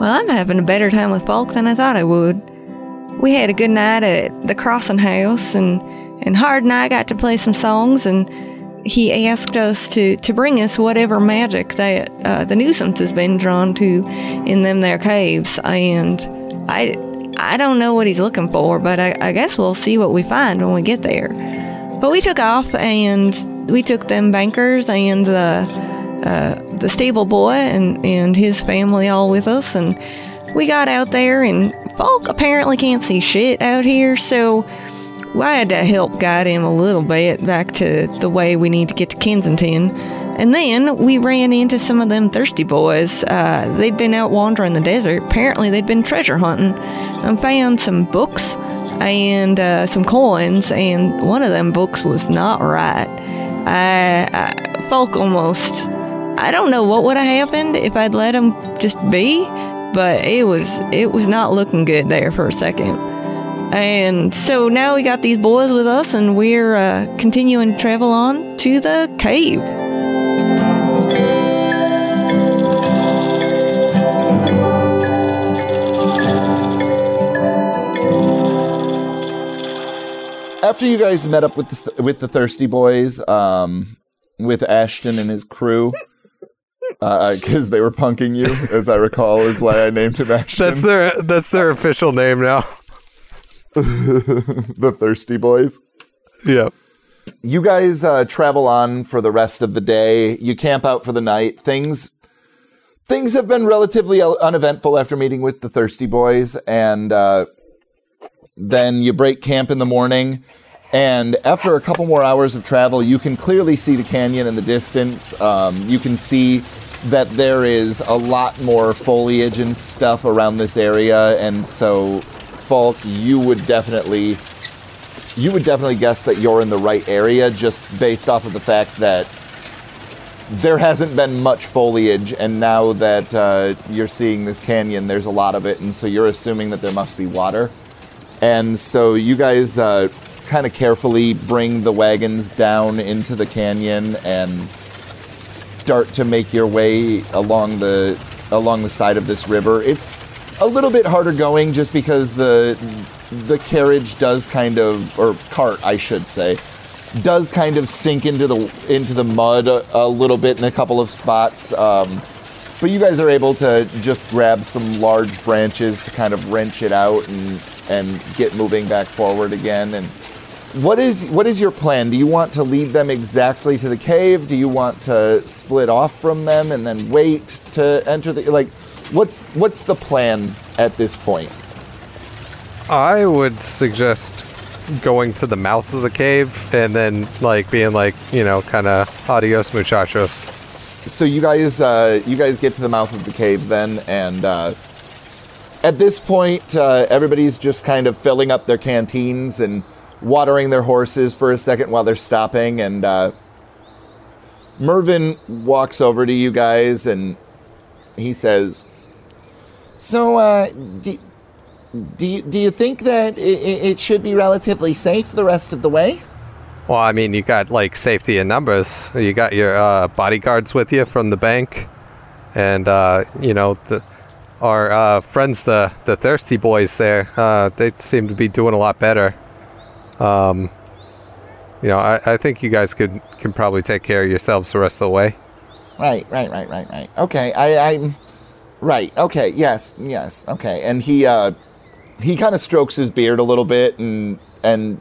Well, I'm having a better time with Falk than I thought I would. We had a good night at the Crossing House, and, and Hard and I got to play some songs, and he asked us to, to bring us whatever magic that uh, the nuisance has been drawn to in them there caves. And I, I don't know what he's looking for, but I, I guess we'll see what we find when we get there. But we took off, and we took them bankers and the uh, the stable boy and, and his family all with us. And we got out there, and Falk apparently can't see shit out here, so I had to help guide him a little bit back to the way we need to get to Kensington. And then we ran into some of them thirsty boys. Uh, they'd been out wandering the desert. Apparently, they'd been treasure hunting and found some books and uh, some coins. And one of them books was not right. I, I Falk almost I don't know what would have happened if I'd let him just be, but it was it was not looking good there for a second. And so now we got these boys with us, and we're uh, continuing to travel on to the cave. After you guys met up with the with the thirsty boys, um, with Ashton and his crew, because uh, they were punking you, as I recall, is why I named him Ashton. That's their that's their official name now. the Thirsty Boys. Yep. You guys uh, travel on for the rest of the day. You camp out for the night. Things things have been relatively uneventful after meeting with the Thirsty Boys, and uh, then you break camp in the morning. And after a couple more hours of travel, you can clearly see the canyon in the distance. Um, you can see that there is a lot more foliage and stuff around this area, and so Falk, you would definitely you would definitely guess that you're in the right area just based off of the fact that there hasn't been much foliage, and now that uh, you're seeing this canyon, there's a lot of it, and so you're assuming that there must be water. And so you guys uh, kind of carefully bring the wagons down into the canyon and start to make your way along the along the side of this river. It's a little bit harder going just because the the carriage does kind of or cart I should say does kind of sink into the into the mud a, a little bit in a couple of spots. Um, but you guys are able to just grab some large branches to kind of wrench it out and and get moving back forward again and what is what is your plan? Do you want to lead them exactly to the cave? Do you want to split off from them and then wait to enter the like what's what's the plan at this point? I would suggest going to the mouth of the cave and then like being like, you know, kind of adios muchachos. So you guys uh you guys get to the mouth of the cave then and uh at this point, uh, everybody's just kind of filling up their canteens and watering their horses for a second while they're stopping. And uh, Mervin walks over to you guys and he says, So, uh, do, do, you, do you think that it, it should be relatively safe the rest of the way? Well, I mean, you got like safety in numbers. You got your uh, bodyguards with you from the bank, and uh, you know the our uh, friends, the the thirsty boys there. Uh, they seem to be doing a lot better. Um, you know, I, I think you guys could can probably take care of yourselves the rest of the way. Right, right, right, right, right. Okay, I, I'm right. Okay, yes, yes. Okay, and he uh, he kind of strokes his beard a little bit, and and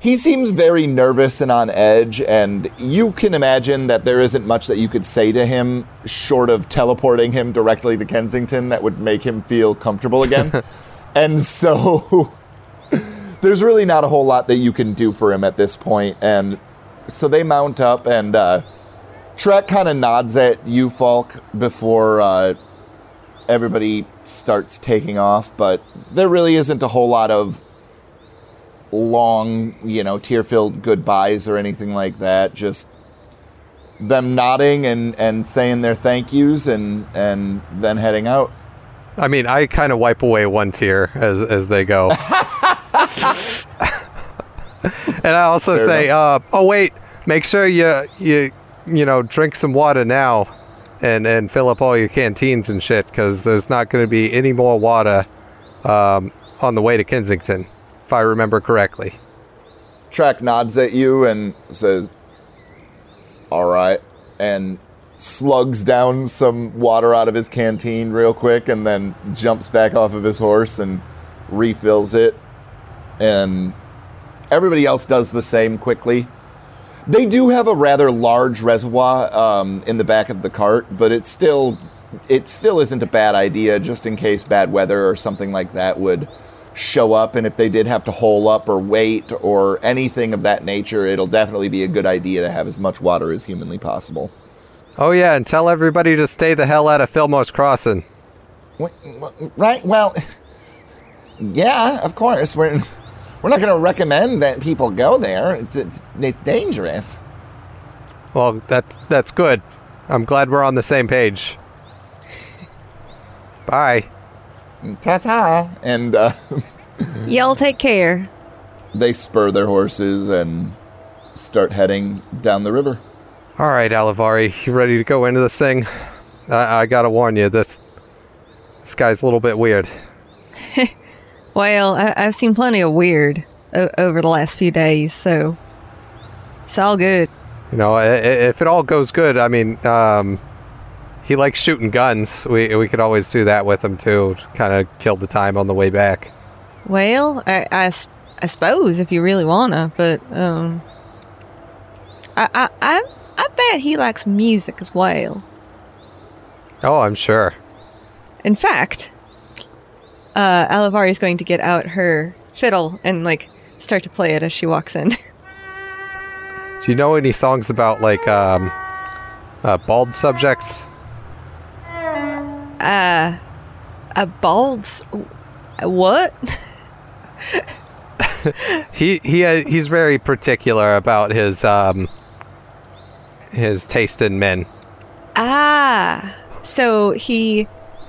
he seems very nervous and on edge. And you can imagine that there isn't much that you could say to him short of teleporting him directly to Kensington that would make him feel comfortable again. and so there's really not a whole lot that you can do for him at this point. And so they mount up, and uh, Trek kind of nods at you, Falk, before uh, everybody starts taking off. But there really isn't a whole lot of long, you know, tear filled goodbyes or anything like that. Just them nodding and, and saying their thank yous and, and then heading out. I mean, I kind of wipe away one tear as, as they go. and I also Fair say, uh, "Oh wait, make sure you you you know drink some water now, and and fill up all your canteens and shit because there's not going to be any more water um, on the way to Kensington, if I remember correctly. Track nods at you and says, All right. And slugs down some water out of his canteen real quick and then jumps back off of his horse and refills it. And everybody else does the same quickly. They do have a rather large reservoir um, in the back of the cart, but it's still it still isn't a bad idea just in case bad weather or something like that would show up and if they did have to hole up or wait or anything of that nature it'll definitely be a good idea to have as much water as humanly possible Oh yeah, and tell everybody to stay the hell out of Fillmore's Crossing. right well yeah of course we're we're not going to recommend that people go there it's, it's it's dangerous Well, that's that's good. I'm glad we're on the same page. Bye. ta-ta and uh, Y'all take care. they spur their horses and start heading down the river All right, Alivari, you ready to go into this thing? I, I gotta warn you, this this guy's a little bit weird. Well, I, I've seen plenty of weird o- over the last few days, so it's all good. You know, i- i- if it all goes good, I mean, um, he likes shooting guns. We we could always do that with him too, kind of kill the time on the way back. Well, I I suppose if you really wanna, but um, I, I I I bet he likes music as well. Oh, I'm sure. In fact, uh, Alivari is going to get out her fiddle and like start to play it as she walks in. Do you know any songs about like um, uh, bald subjects? uh, a bald. What? He he uh, he's very particular about his um his taste in men. Ah, so he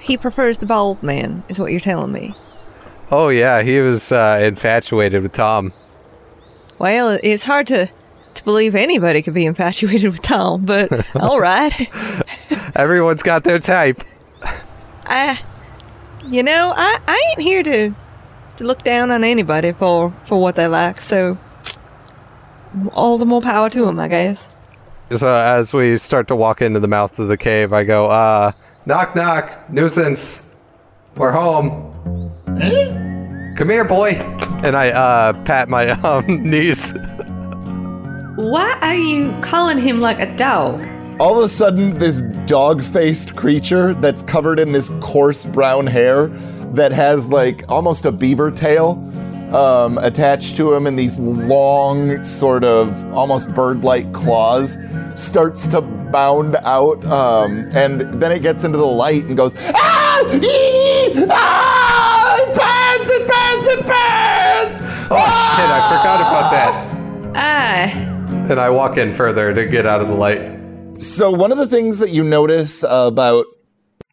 he prefers the bald man, is what you're telling me. Oh yeah, he was uh, infatuated with Tom. Well, it's hard to to believe anybody could be infatuated with Tom, but all right. Everyone's got their type. I, you know, I I ain't here to to look down on anybody for for what they like. So all the more power to them, I guess. So as we start to walk into the mouth of the cave, I go, uh, knock knock, nuisance. We're home. Come here, boy. And I uh pat my um knees. Why are you calling him like a dog? all of a sudden this dog-faced creature that's covered in this coarse brown hair that has like almost a beaver tail um, attached to him and these long sort of almost bird-like claws starts to bound out um, and then it gets into the light and goes ah! Ee! ah! it burns it burns it burns Oh shit, I forgot about that. Ah, And I walk in further to get out of the light. So one of the things that you notice about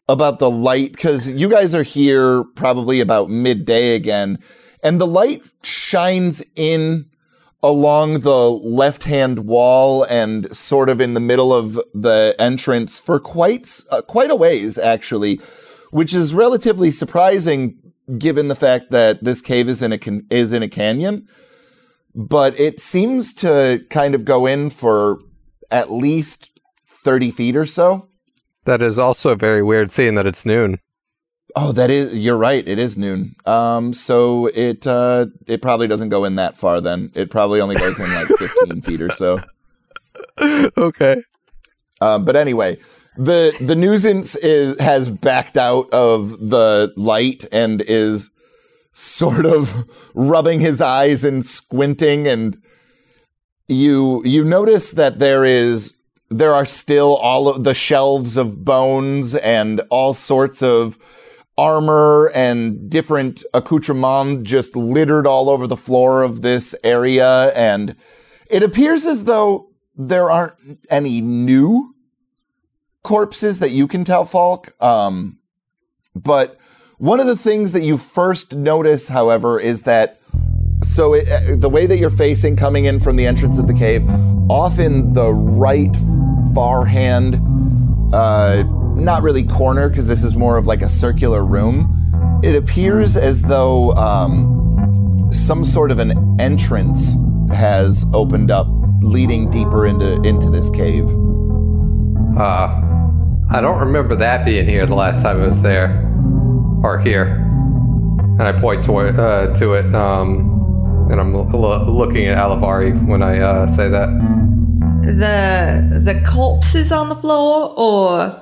about the light because you guys are here probably about midday again and the light shines in along the left-hand wall and sort of in the middle of the entrance for quite uh, quite a ways actually which is relatively surprising given the fact that this cave is in a can- is in a canyon but it seems to kind of go in for at least 30 feet or so. That is also very weird seeing that it's noon. Oh, that is you're right. It is noon. Um so it uh it probably doesn't go in that far then. It probably only goes in like 15 feet or so. okay. Um but anyway, the the nuisance is has backed out of the light and is sort of rubbing his eyes and squinting and you you notice that there is there are still all of the shelves of bones and all sorts of armor and different accoutrements just littered all over the floor of this area. And it appears as though there aren't any new corpses that you can tell Falk. Um but one of the things that you first notice however is that so it, uh, the way that you're facing coming in from the entrance of the cave, off in the right far hand uh, not really corner because this is more of like a circular room. It appears as though um, some sort of an entrance has opened up, leading deeper into into this cave. Uh, I don't remember that being here the last time I was there, or here. And I point to it, uh, to it, um, and I'm l- l- looking at Alivari when I uh, say that. The the corpses on the floor or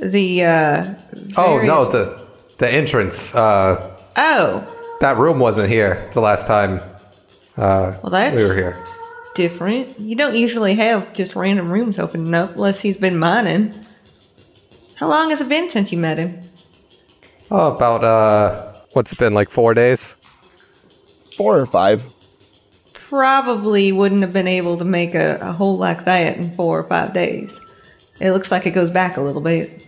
the uh Oh no, the the entrance. Uh, Oh, that room wasn't here the last time uh, well that's we were here. different. You don't usually have just random rooms opening up unless he's been mining. How long has it been since you met him? Oh, about uh, what's it been like four days? Four or five. Probably wouldn't have been able to make a, a hole like that in four or five days. It looks like it goes back a little bit.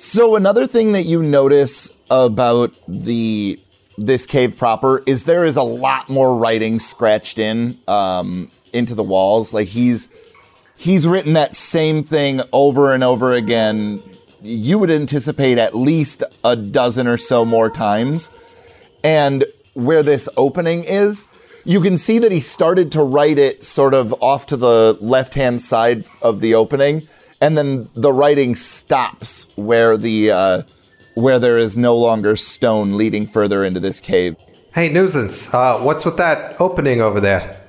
So another thing that you notice about the this cave proper is there is a lot more writing scratched in um, into the walls. Like he's he's written that same thing over and over again. You would anticipate at least a dozen or so more times. And where this opening is, you can see that he started to write it sort of off to the left hand side of the opening, and then the writing stops where the uh, where there is no longer stone leading further into this cave. Hey, nuisance! Uh, what's with that opening over there?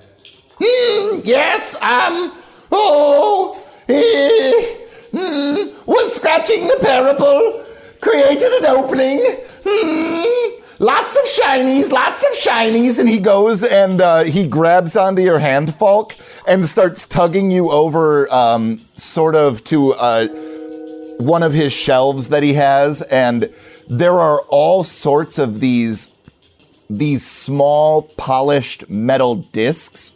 Yes, um, oh, eh, hmm, was scratching the parable, created an opening, hmm, lots of shinies, lots of shinies, and he goes and uh, he grabs onto your hand, Falk, and starts tugging you over, um, sort of to uh, one of his shelves that he has, and there are all sorts of these these small polished metal discs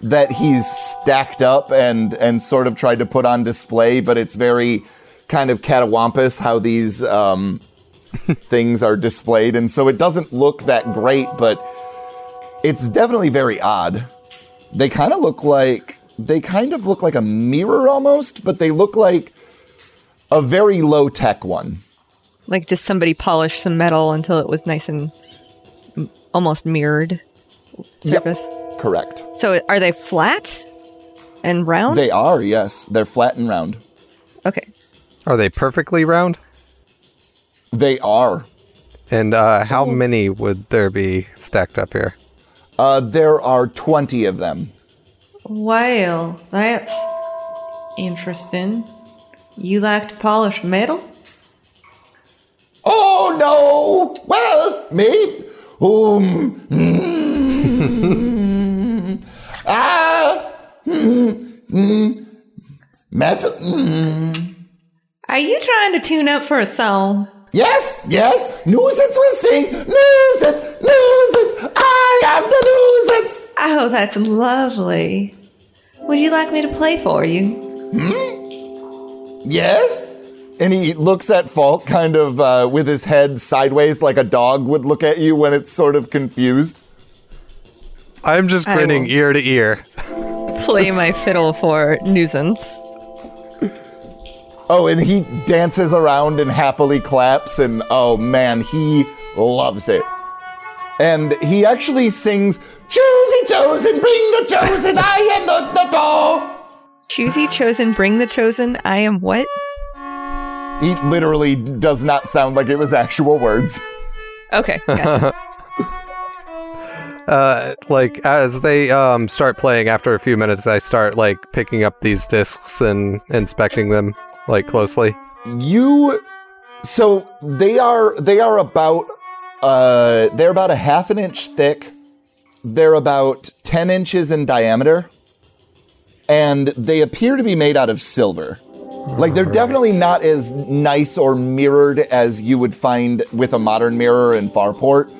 that he's stacked up and and sort of tried to put on display, but it's very kind of catawampus how these um, things are displayed, and so it doesn't look that great, but it's definitely very odd. They kind of look like they kind of look like a mirror almost, but they look like a very low tech one. Like just somebody polished some metal until it was nice and almost mirrored surface. Yep, correct. So are they flat and round? They are, yes. They're flat and round. okay. Are they perfectly round? They are. And uh, how many would there be stacked up here? Uh, there are 20 of them. Well, that's interesting. You like to polish metal? Oh no! Well, me? Um. mm, ah. Mm, mm, metal. Mm. Are you trying to tune up for a song? Yes, yes. Nuisance will sing. Nuisance, nuisance. I am the nuisance. Oh, that's lovely. Would you like me to play for you? Hmm? Yes. And he looks at Falk kind of uh, with his head sideways, like a dog would look at you when it's sort of confused. I'm just grinning ear to ear. Play my fiddle for nuisance. Oh, and he dances around and happily claps, and oh man, he loves it. And he actually sings, Choosy chosen, bring the chosen, I am the, the door. Choosy chosen, bring the chosen. I am what? He literally does not sound like it was actual words. Okay. Gotcha. Uh, like as they um start playing after a few minutes, I start like picking up these discs and inspecting them like closely. You so they are they are about uh they're about a half an inch thick. They're about 10 inches in diameter. And they appear to be made out of silver. Like they're definitely not as nice or mirrored as you would find with a modern mirror in Farport.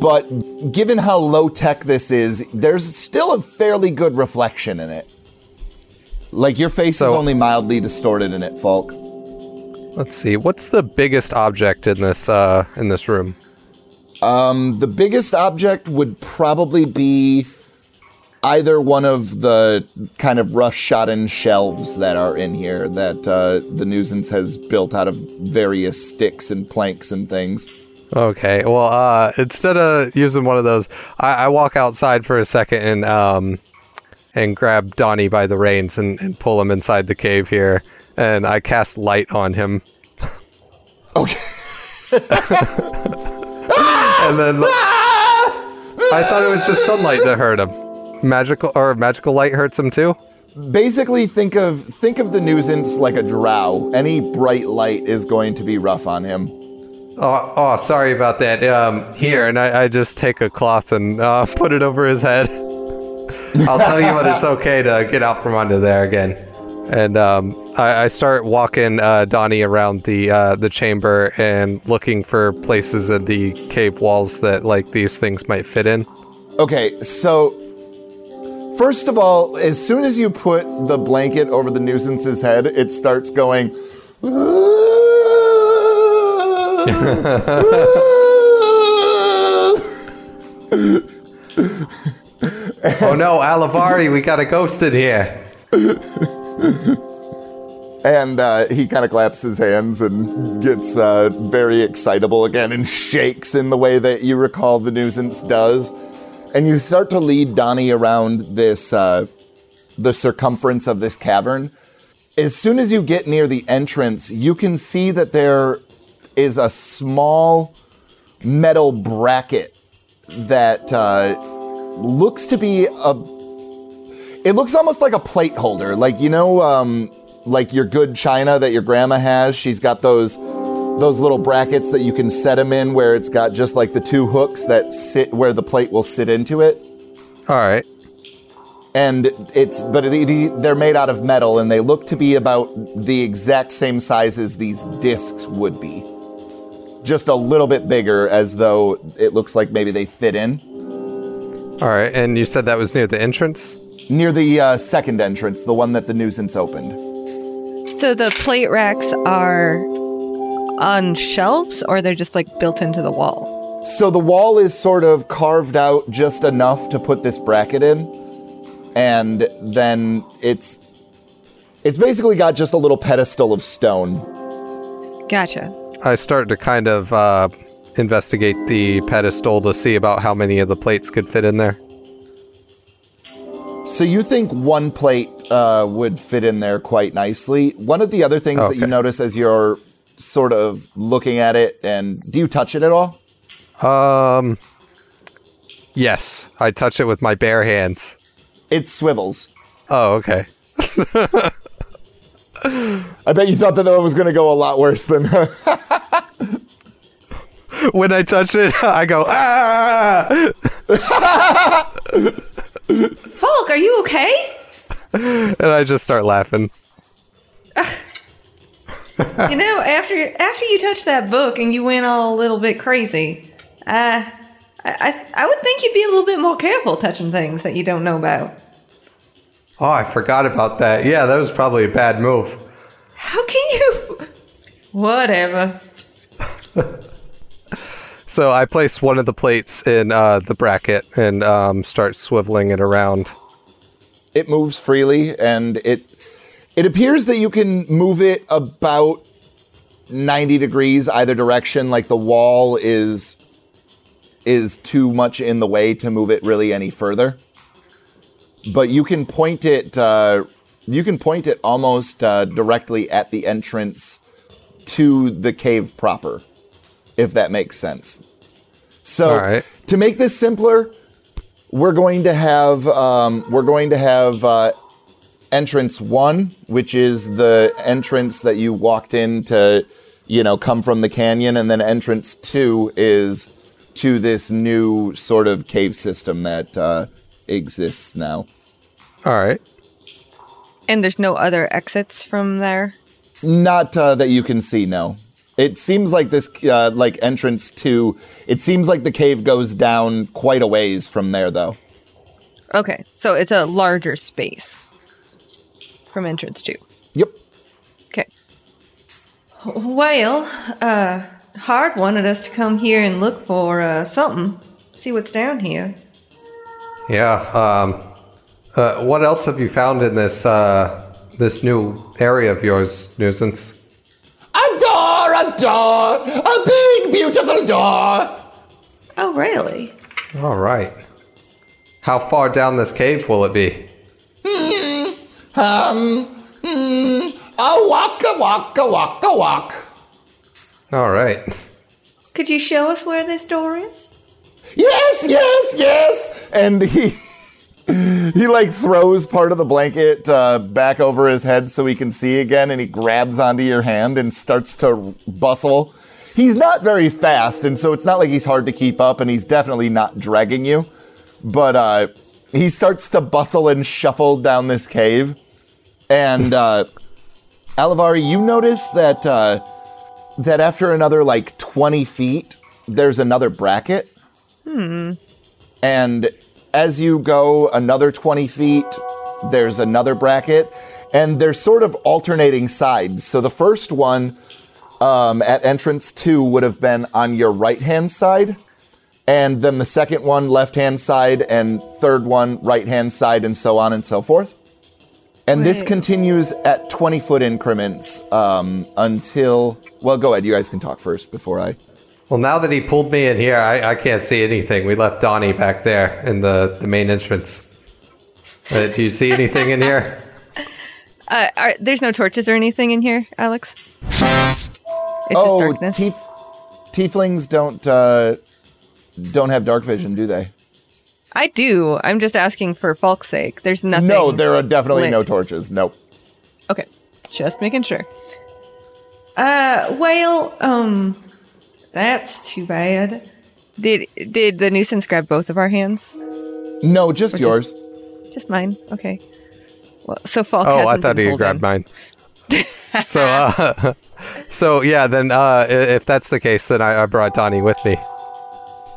But given how low tech this is, there's still a fairly good reflection in it. Like your face is only mildly distorted in it, Falk. Let's see, what's the biggest object in this uh in this room? Um, the biggest object would probably be either one of the kind of rough-shodden shelves that are in here that uh, the nuisance has built out of various sticks and planks and things. Okay. Well, uh, instead of using one of those, I, I walk outside for a second and um, and grab Donnie by the reins and, and pull him inside the cave here, and I cast light on him, Okay. and then I thought it was just sunlight that hurt him. Magical or magical light hurts him too. Basically, think of think of the nuisance like a drow. Any bright light is going to be rough on him. Oh, oh, sorry about that. Um, here, and I, I just take a cloth and uh, put it over his head. I'll tell you when it's okay to get out from under there again. And um, I, I start walking uh, Donnie around the uh, the chamber and looking for places in the cave walls that like these things might fit in. Okay, so first of all, as soon as you put the blanket over the nuisance's head, it starts going. oh no, Alivari, we got a ghost in here. And uh, he kind of claps his hands and gets uh, very excitable again and shakes in the way that you recall the nuisance does. And you start to lead Donnie around this, uh, the circumference of this cavern. As soon as you get near the entrance, you can see that there is a small metal bracket that uh, looks to be a it looks almost like a plate holder, like you know, um, like your good china that your grandma has. She's got those those little brackets that you can set them in, where it's got just like the two hooks that sit where the plate will sit into it. All right. And it's but the, the, they're made out of metal, and they look to be about the exact same size as these discs would be, just a little bit bigger, as though it looks like maybe they fit in All right. And you said that was near the entrance. near the uh, second entrance, the one that the nuisance opened. So the plate racks are on shelves or they're just like built into the wall? So the wall is sort of carved out just enough to put this bracket in, and then it's it's basically got just a little pedestal of stone. Gotcha. I start to kind of uh, investigate the pedestal to see about how many of the plates could fit in there. So you think one plate uh, would fit in there quite nicely. One of the other things that you notice as you're sort of looking at it, and do you touch it at all? Um. Yes, I touch it with my bare hands. It swivels. Oh, okay. I bet you thought that that was going to go a lot worse than. When I touch it, I go ah, Falk, are you okay? and I just start laughing. you know, after after you touched that book and you went all a little bit crazy, uh, I, I I would think you'd be a little bit more careful touching things that you don't know about. Oh, I forgot about that. Yeah, that was probably a bad move. How can you? Whatever. So I place one of the plates in uh, the bracket and um, start swiveling it around. it moves freely and it it appears that you can move it about 90 degrees either direction like the wall is is too much in the way to move it really any further but you can point it uh, you can point it almost uh, directly at the entrance to the cave proper if that makes sense so All right. to make this simpler we're going to have um, we're going to have uh, entrance one, which is the entrance that you walked in to, you know, come from the canyon, and then entrance two is to this new sort of cave system that uh, exists now. All right. And there's no other exits from there. Not uh, that you can see, no. It seems like this, uh, like entrance two. It seems like the cave goes down quite a ways from there, though. Okay, so it's a larger space from entrance two. Yep. Okay. Well, uh, Hard wanted us to come here and look for uh, something, see what's down here. Yeah. Um, Uh, what else have you found in this uh, this new area of yours, nuisance? A door, a big, beautiful door. Oh, really? All right. How far down this cave will it be? Um, hmm, a walk, a walk, a walk, a walk. All right. Could you show us where this door is? Yes, yes, yes. And he he like throws part of the blanket uh, back over his head so he can see again, and he grabs onto your hand and starts to bustle. He's not very fast, and so it's not like he's hard to keep up, and he's definitely not dragging you. But uh, he starts to bustle and shuffle down this cave, and uh, Alivari, you notice that uh, that after another like twenty feet, there's another bracket. Hmm. And as you go another 20 feet, there's another bracket, and they're sort of alternating sides. So the first one um, at entrance two would have been on your right hand side, and then the second one left hand side, and third one right hand side, and so on and so forth. And this continues at 20 foot increments um, until. Well, go ahead. You guys can talk first before I. Well, now that he pulled me in here, I, I can't see anything. We left Donnie back there in the, the main entrance. Uh, do you see anything in here? Uh, are, there's no torches or anything in here, Alex? It's oh, just darkness. tief- tieflings don't uh, don't have dark vision, do they? I do. I'm just asking for Falk's sake. There's nothing. No, there are definitely lit. no torches. Nope. Okay, just making sure. Uh, well, um, that's too bad. Did did the nuisance grab both of our hands? No, just just- yours. Just mine. Okay. Well, so Falk. Oh, I hasn't thought been he pulled grabbed in. mine. so, uh, so yeah, then uh, i- if that's the case, then I, I brought Donnie with me,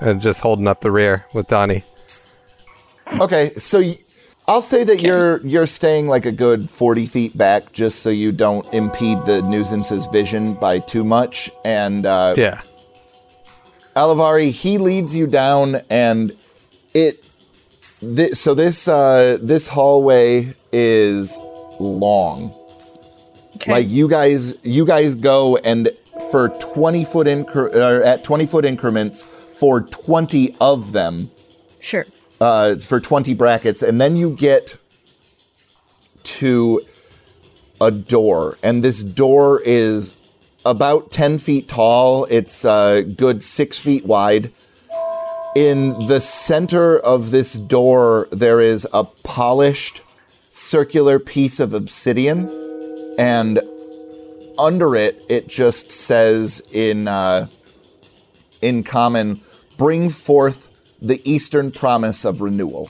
and just holding up the rear with Donnie. Okay, so y- I'll say that you're you're staying like a good forty feet back, just so you don't impede the nuisance's vision by too much. And uh, Yeah. Alivari, he leads you down, and it. Thi- so this uh, this hallway is long. Okay. Like you guys, you guys go and for twenty foot incre- or at twenty foot increments for twenty of them, sure. uh, for twenty brackets, and then you get to a door, and this door is about ten feet tall. It's a good six feet wide. In the center of this door, there is a polished circular piece of obsidian, and under it, it just says in uh, in common, "Bring forth the Eastern promise of renewal."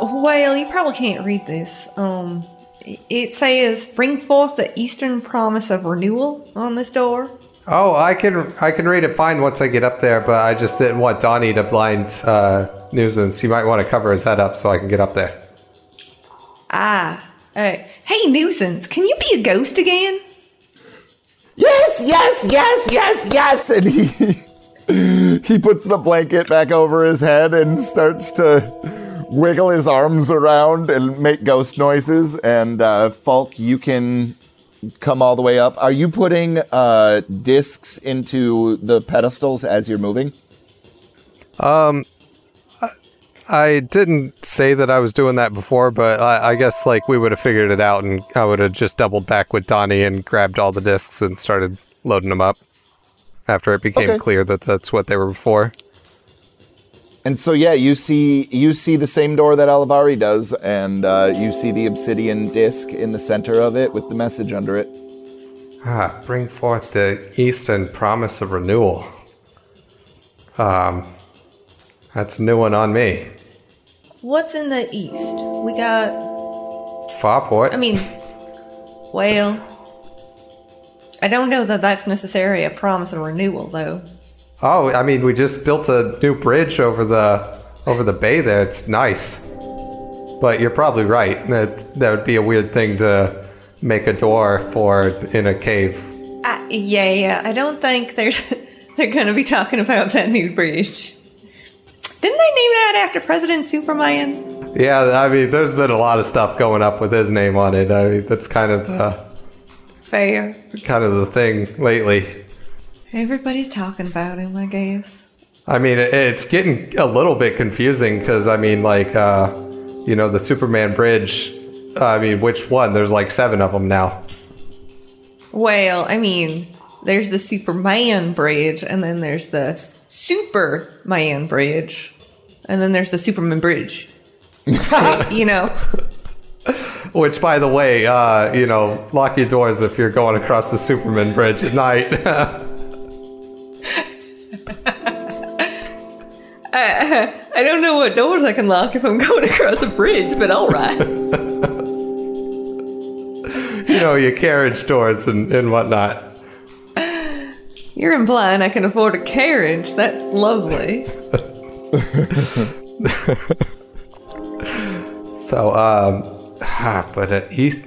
Well, you probably can't read this. Um, it says, "Bring forth the Eastern promise of renewal" on this door. Oh, I can I can read it fine once I get up there, but I just didn't want Donnie to blind uh, nuisance. You might want to cover his head up so I can get up there. Ah, uh, hey, nuisance, can you be a ghost again? Yes, yes, yes, yes, yes, and he he puts the blanket back over his head and starts to wiggle his arms around and make ghost noises. And uh, Falk, you can come all the way up. Are you putting uh, discs into the pedestals as you're moving? Um, I didn't say that I was doing that before, but I, I guess like we would have figured it out, and I would have just doubled back with Donnie and grabbed all the discs and started loading them up after it became Okay. clear that that's what they were for. And so, yeah, you see you see the same door that Alivari does, and uh, you see the obsidian disc in the center of it with the message under it. Ah, bring forth the Eastern promise of renewal. Um, that's a new one on me. What's in the east? We got. Farport. I mean, well, I don't know that that's necessarily a promise of renewal, though. Oh, I mean, we just built a new bridge over the over the bay there. It's nice, but you're probably right. That that would be a weird thing to make a door for in a cave. I, yeah, yeah, I don't think there's they're going to be talking about that new bridge. Didn't they name that after President Superman? Yeah, I mean, there's been a lot of stuff going up with his name on it. I mean, that's kind of the Fair. kind of the thing lately. Everybody's talking about him, I guess. I mean, it's getting a little bit confusing because I mean, like, uh, you know, the Superman bridge. I mean, which one? There's like seven of them now. Well, I mean, there's the Superman bridge, and then there's the Superman bridge, and then there's the Superman bridge. you know, Which, by the way, uh, you know, lock your doors if you're going across the Superman bridge at night. I don't know what doors I can lock if I'm going across a bridge, but all right. you know, your carriage doors and, and whatnot. You're implying I can afford a carriage. That's lovely. So, um, ah, but at East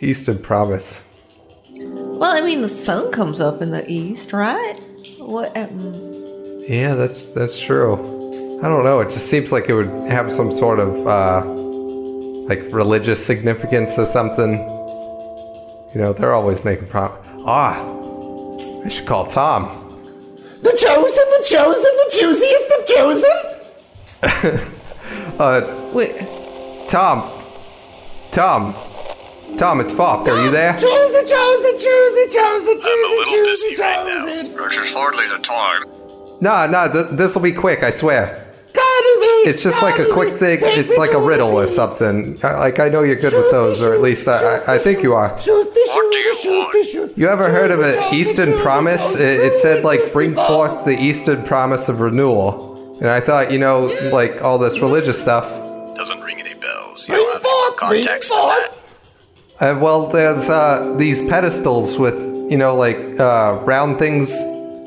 Easton Promise. Well, I mean, the sun comes up in the east, right? What? Um, Yeah, that's that's true. I don't know. It just seems like it would have some sort of uh, like religious significance or something. You know, they're always making prom. Ah, I should call Tom. The chosen, the chosen, the juiciest of chosen. Uh, wait, Tom, Tom, Tom, it's Falk. Are you there? Chosen, chosen, chosen, chosen, I'm a little chosen, busy right chosen. now. There's hardly the time. No, no, th- this will be quick. I swear. Ganymede, It's just like a quick thing. Ganymede, It's like a riddle or something. I- Like I know you're good with those, or at least I, I, I think you are. Shoes, the shoes, you the shoes. You ever heard of Chosen, it? Eastern Promise? It, it said like bring forth the Eastern Promise of renewal, and I thought you know like all this religious stuff. Doesn't ring any bells. You Bring don't have more forth, context than forth. that. Uh, well, there's uh, these pedestals with you know like uh, round things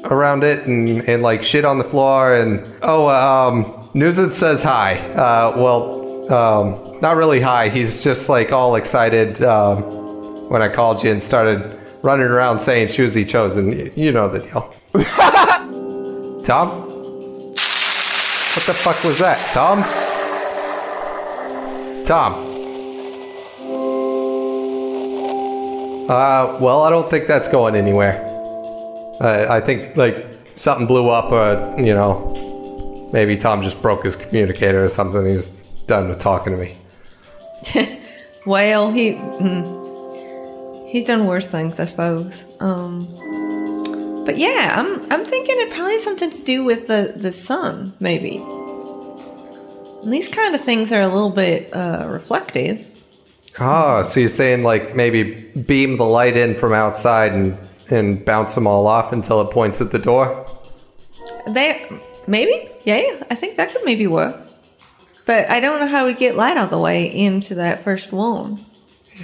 around it, and, and like shit on the floor, and oh, um, Nuisance says hi. Uh, well, um, not really hi. He's just like all excited um, when I called you and started running around saying choosy chosen. You know the deal. Tom? What the fuck was that? Tom? Tom? Uh, well, I don't think that's going anywhere. Uh, I think, like, something blew up, or, you know, maybe Tom just broke his communicator or something. He's done with talking to me. well, he mm, he's done worse things, I suppose. Um, but yeah, I'm I'm thinking it probably has something to do with the the sun, maybe. And these kind of things are a little bit uh, reflective. Oh, so you're saying, like, maybe beam the light in from outside and, and bounce them all off until it points at the door? They maybe, yeah, I think that could maybe work. But I don't know how we get light all the way into that first one.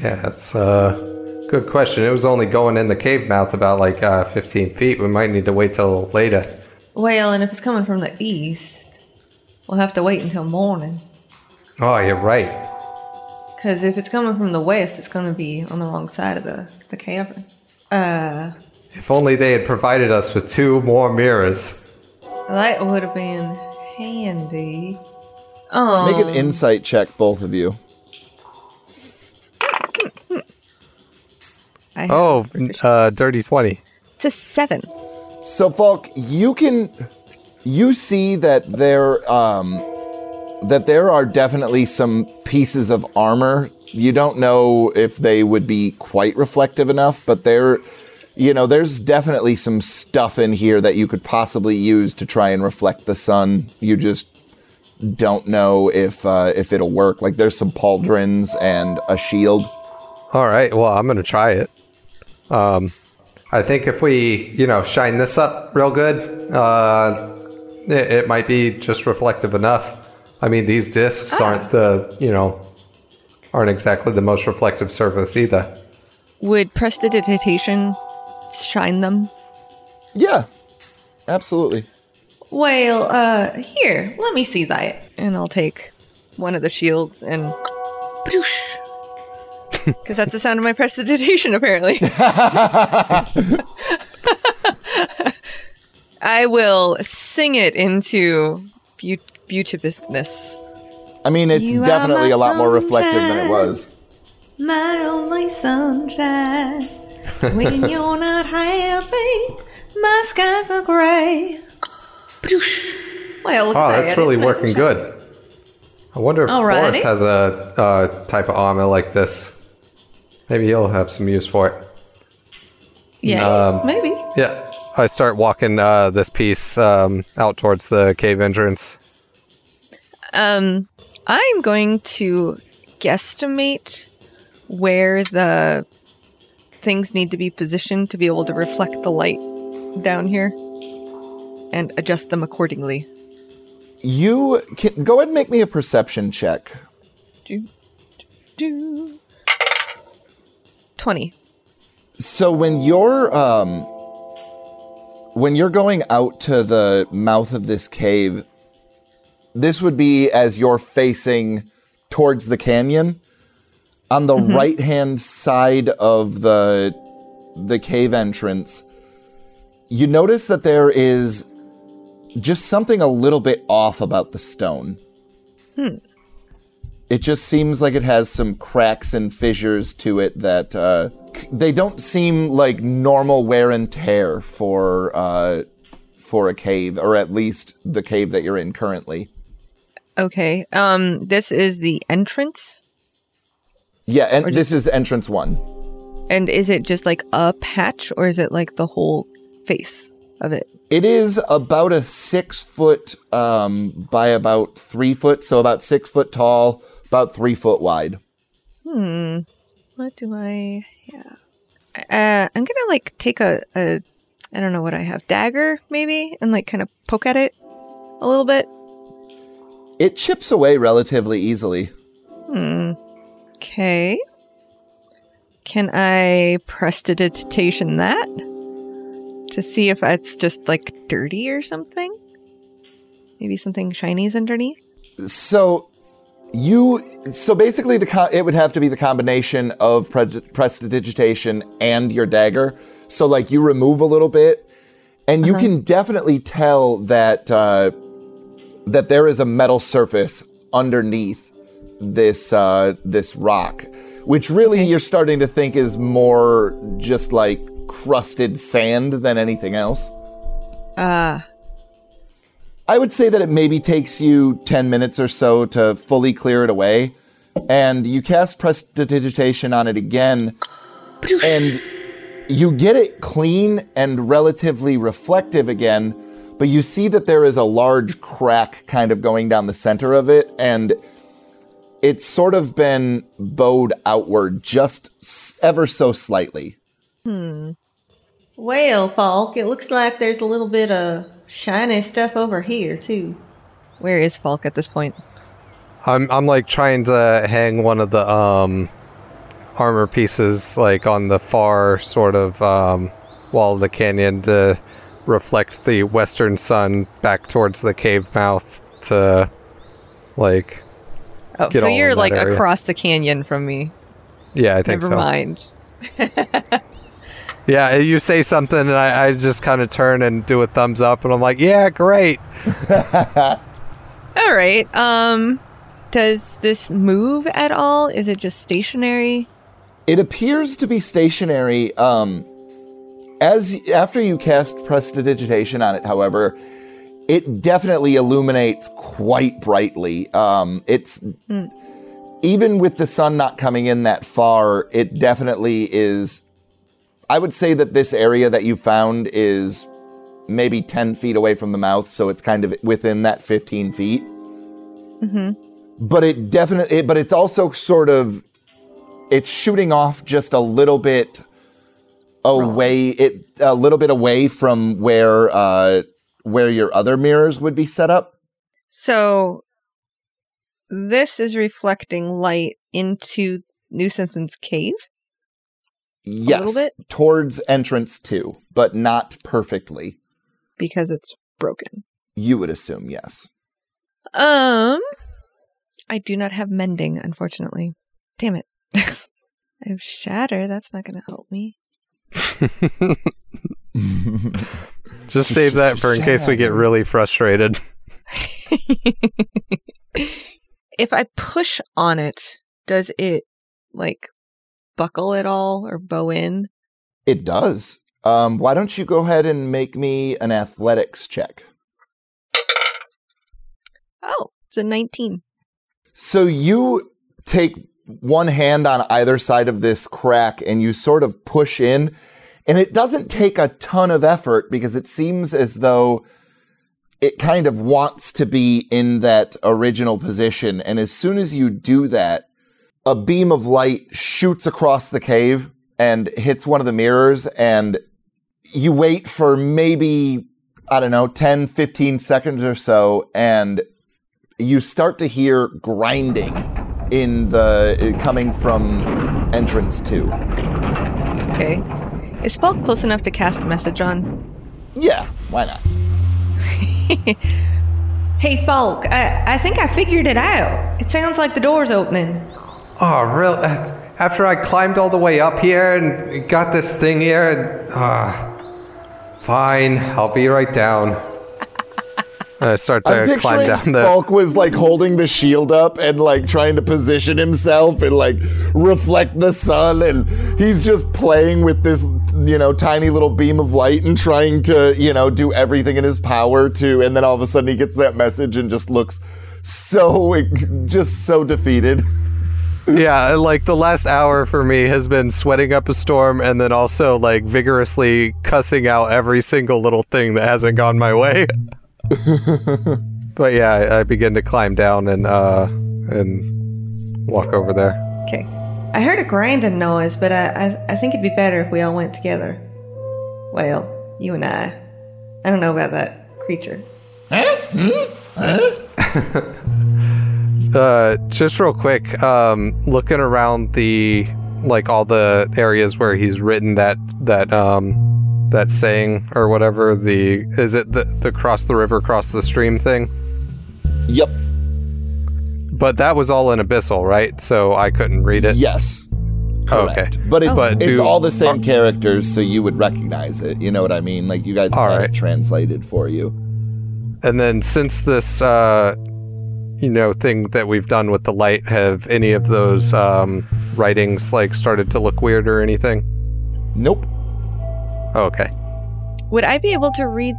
Yeah, that's a good question. It was only going in the cave mouth about, like, uh, 15 feet. We might need to wait till later. Well, and if it's coming from the east, we'll have to wait until morning. Oh, you're right. Because if it's coming from the west, it's going to be on the wrong side of the, the cavern. Uh, If only they had provided us with two more mirrors. that would have been handy. Oh, Make an insight check, both of you. I Oh, uh, dirty 20. it's a seven. So, Falk, you can you see that there um, that there are definitely some pieces of armor. You don't know if they would be quite reflective enough, but there, you know, there's definitely some stuff in here that you could possibly use to try and reflect the sun. You just don't know if uh, if it'll work. Like there's some pauldrons and a shield. All right, well, I'm going to try it. Um, I think if we, you know, shine this up real good, uh, it, it might be just reflective enough. I mean, these discs aren't the, you know, aren't exactly the most reflective surface either. Would prestidigitation shine them? Yeah, absolutely. Well, uh, here, let me see that. And I'll take one of the shields and. Because that's the sound of my prestidigitation, apparently. I will sing it into beau- beauteousness. I mean, it's You definitely a lot more reflective than it was. My only sunshine. when you're not happy, my skies are gray. Well, look Oh, at that. that's really working good. I wonder if Alrighty. Boris has a uh, type of armor like this. Maybe he'll have some use for it. Yeah, Um, maybe. Yeah. I start walking uh, this piece um, out towards the cave entrance. Um, I'm going to guesstimate where the things need to be positioned to be able to reflect the light down here and adjust them accordingly. You can go ahead and make me a perception check. Do, do. 20. So when you're um when you're going out to the mouth of this cave, this would be as you're facing towards the canyon. On the right-hand side of the the cave entrance, you notice that there is just something a little bit off about the stone. Hmm. It just seems like it has some cracks and fissures to it that uh, they don't seem like normal wear and tear for uh, for a cave, or at least the cave that you're in currently. Okay. Um, this is the entrance. Yeah, and Or this is entrance one. And is it just like a patch or is it like the whole face of it? It is about a six foot um, by about three foot, so about six foot tall, about three foot wide. Hmm. What do I Yeah. Uh, I'm gonna like take a, a, I don't know what I have, dagger maybe, and like kind of poke at it a little bit. It chips away relatively easily. Hmm. Okay. Can I prestidigitation that to see if it's just like dirty or something? Maybe something shiny's underneath. So you so basically the co- it would have to be the combination of pre- prestidigitation and your dagger. So like you remove a little bit, and you can definitely tell that uh, that there is a metal surface underneath this uh, this rock, which really you're starting to think is more just like crusted sand than anything else. Ah, I would say that it maybe takes you 10 minutes or so to fully clear it away. And you cast prestidigitation on it again, and you get it clean and relatively reflective again. But you see that there is a large crack kind of going down the center of it, and it's sort of been bowed outward just ever so slightly. Hmm. Well, Falk, it looks like there's a little bit of shiny stuff over here, too. Where is Falk at this point? I'm I'm like trying to hang one of the um armor pieces like on the far sort of um wall of the canyon to reflect the western sun back towards the cave mouth to like Oh, Get so all you're like area. across the canyon from me. yeah I think Never so mind. yeah you say something and I, I just kind of turn and do a thumbs up and I'm like yeah great All right. Um, does this move at all? Is it just stationary? It appears to be stationary. Um, as after you cast prestidigitation on it, however, it definitely illuminates quite brightly. Um, it's even with the sun not coming in that far, it definitely is. I would say that this area that you found is maybe 10 feet away from the mouth, so it's kind of within that 15 feet. But it definitely, but it's also sort of it's shooting off just a little bit away it a little bit away from where uh where your other mirrors would be set up So this is reflecting light into Nuisance's cave. yes little bit? towards entrance 2 but not perfectly because it's broken. you would assume yes Um, I do not have mending, unfortunately. Damn it. I have shatter. That's not going to help me. just save that for in case we get really frustrated If I push on it, does it like buckle at all or bow in? It does. Um, why don't you go ahead and make me an athletics check? Oh, it's a 19. So you take one hand on either side of this crack and you sort of push in, and it doesn't take a ton of effort because it seems as though it kind of wants to be in that original position. And as soon as you do that, a beam of light shoots across the cave and hits one of the mirrors and you wait for maybe I don't know 10 15 seconds or so and you start to hear grinding in the coming from entrance 2. Okay. Is Falk close enough to cast a message on? Yeah, why not? Hey, Falk, I, I think I figured it out. It sounds like the door's opening. Oh, really? After I climbed all the way up here and got this thing here, ah, fine, I'll be right down. I start I'm to climb picturing down the. Falk was like holding the shield up and like trying to position himself and like reflect the sun, and he's just playing with this, you know, tiny little beam of light and trying to, you know, do everything in his power to. And then all of a sudden he gets that message and just looks so, just so defeated. Yeah, like the last hour for me has been sweating up a storm and then also like vigorously cussing out every single little thing that hasn't gone my way. but yeah, I, I begin to climb down and uh and walk over there. Okay. I heard a grinding noise, but I, I, I think it'd be better if we all went together. Well, you and I. I don't know about that creature. Uh, just real quick, um, looking around the like all the areas where he's written that that um that saying or whatever. The is it the the cross the river, cross the stream thing? Yep. But that was all in abyssal, right? So I couldn't read it. Yes. Okay. Correct. But it's, But it's do- all the same characters, so you would recognize it. You know what I mean? Like you guys have had right. it translated for you. And then since this uh you know thing that we've done with the light have any of those um writings like started to look weird or anything? Nope. Oh, okay. Would I be able to read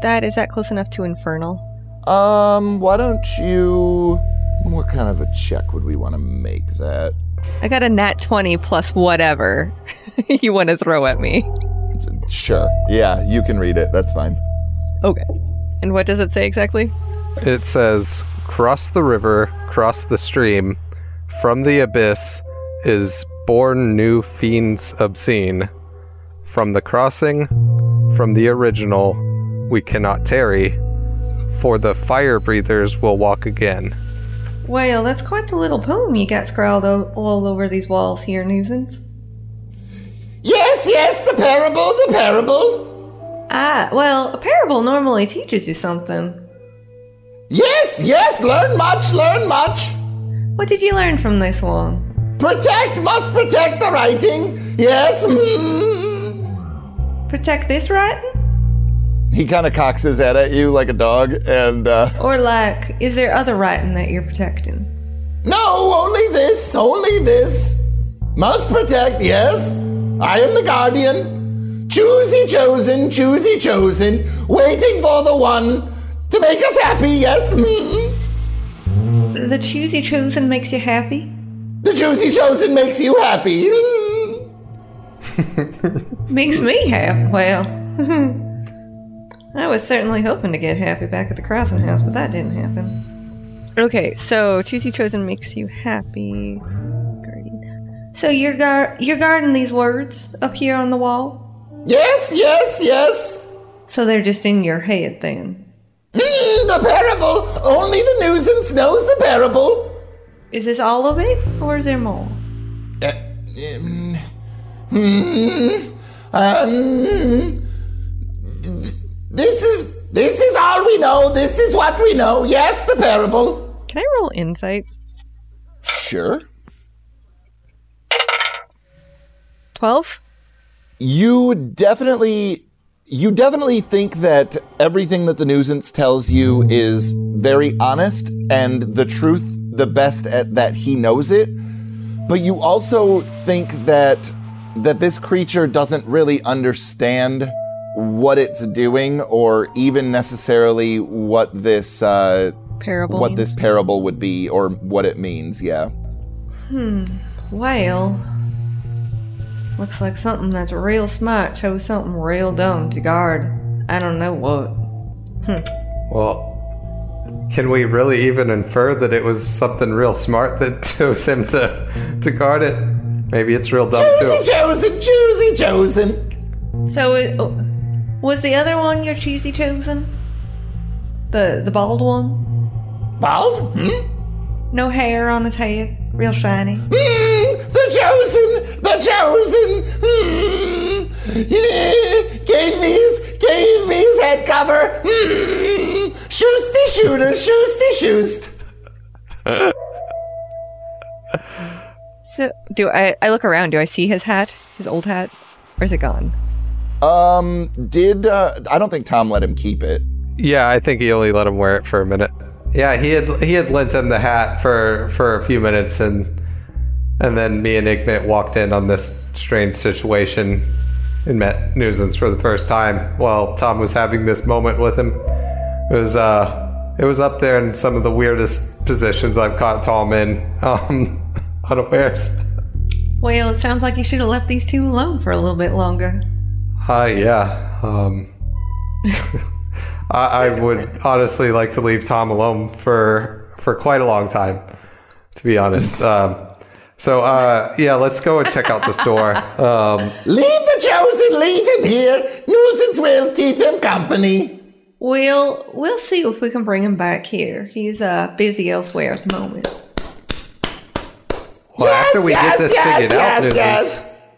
that? Is that close enough to Infernal? Um, why don't you? What kind of a check would we want to make that? I got a nat 20 plus whatever you want to throw at me. Sure. Yeah, you can read it. That's fine. Okay. And what does it say exactly? It says, Cross the river, cross the stream, from the abyss is born new fiends obscene. From the crossing, from the original, we cannot tarry, for the fire breathers will walk again. Well, that's quite the little poem you got scrawled all, all over these walls here, Nuisance. Yes, yes, the parable, the parable. Ah, well, a parable normally teaches you something. Yes, yes, learn much, learn much. What did you learn from this one? Protect, must protect the writing. Yes. mm. Protect this writing? He kind of cocks his head at you like a dog, and uh, Or, like, is there other writing that you're protecting? no, only this, only this. Must protect, yes. I am the guardian. Choosy chosen, choosy chosen, waiting for the one to make us happy, yes. mm. The choosy chosen makes you happy? The choosy chosen makes you happy. mm. Makes me happy. Well, I was certainly hoping to get happy back at the crossing house, but that didn't happen. Okay, so choosy chosen makes you happy. Guardian. So you're gar- you're guarding these words up here on the wall. Yes, yes, yes. So they're just in your head then. Mm, the parable. Only the nuisance knows the parable. Is this all of it, or is there more? Uh, um, hmm, um, this is this is all we know. This is what we know. Yes, the parable. Can I roll insight? Sure. Twelve. You definitely you definitely think that everything that the nuisance tells you is very honest and the truth the best at, that he knows it, but you also think that that this creature doesn't really understand what it's doing or even necessarily what this uh, Parable. what this parable would be or what it means. Yeah. Hmm. Well, looks like something that's real smart chose something real dumb to guard. I don't know what. Well, can we really even infer that it was something real smart that chose him to to guard it? Maybe it's real dumb Choosy too. chosen, choosy chosen. So, it, oh, was the other one your choosy chosen? The the bald one? Bald? Hmm? No hair on his head, real shiny. Hmm, the chosen, the chosen. Hmm. Yeah, gave me his, gave me his head cover. Hmm. Shoosty shooter, shoosty shoost. So, do I? I look around. Do I see his hat? His old hat, or is it gone? Um, did uh, I don't think Tom let him keep it. Yeah, I think he only let him wear it for a minute. Yeah, he had he had lent him the hat for for a few minutes, and and then me and Igmit walked in on this strange situation and met Nuisance for the first time while Tom was having this moment with him. It was uh it was up there in some of the weirdest positions I've caught Tom in, um, unawares. Well, it sounds like you should have left these two alone for a little bit longer. Uh, yeah. Um, I, I would honestly like to leave Tom alone for for quite a long time, to be honest. Um, so uh, yeah, let's go and check out the store. Um, Leave the chosen, leave him here. Nuisance will keep him company. We'll we'll see if we can bring him back here. He's uh busy elsewhere at the moment. Well, Yes, after we yes, get this yes, figured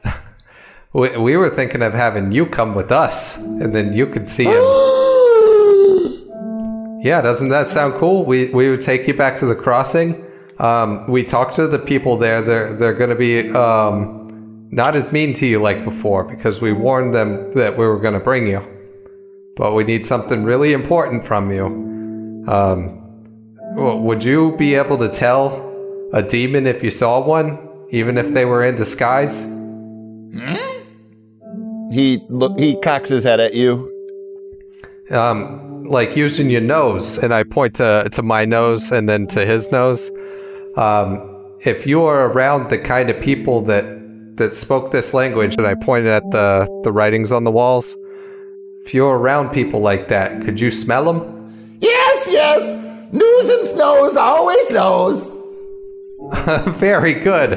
out, we, we were thinking of having you come with us, and then you could see him. Yeah, doesn't that sound cool? We we would take you back to the crossing. Um, we talked to the people there. They're they're going to be um, not as mean to you like before because we warned them that we were going to bring you. But we need something really important from you. Um, would you be able to tell a demon if you saw one, even if they were in disguise? He look. He cocks his head at you. um, like using your nose, and I point to to my nose and then to his nose. Um, if you are around the kind of people that that spoke this language, and I pointed at the the writings on the walls. If you're around people like that, could you smell them? Yes, yes. Nuisance knows, always knows. Very good.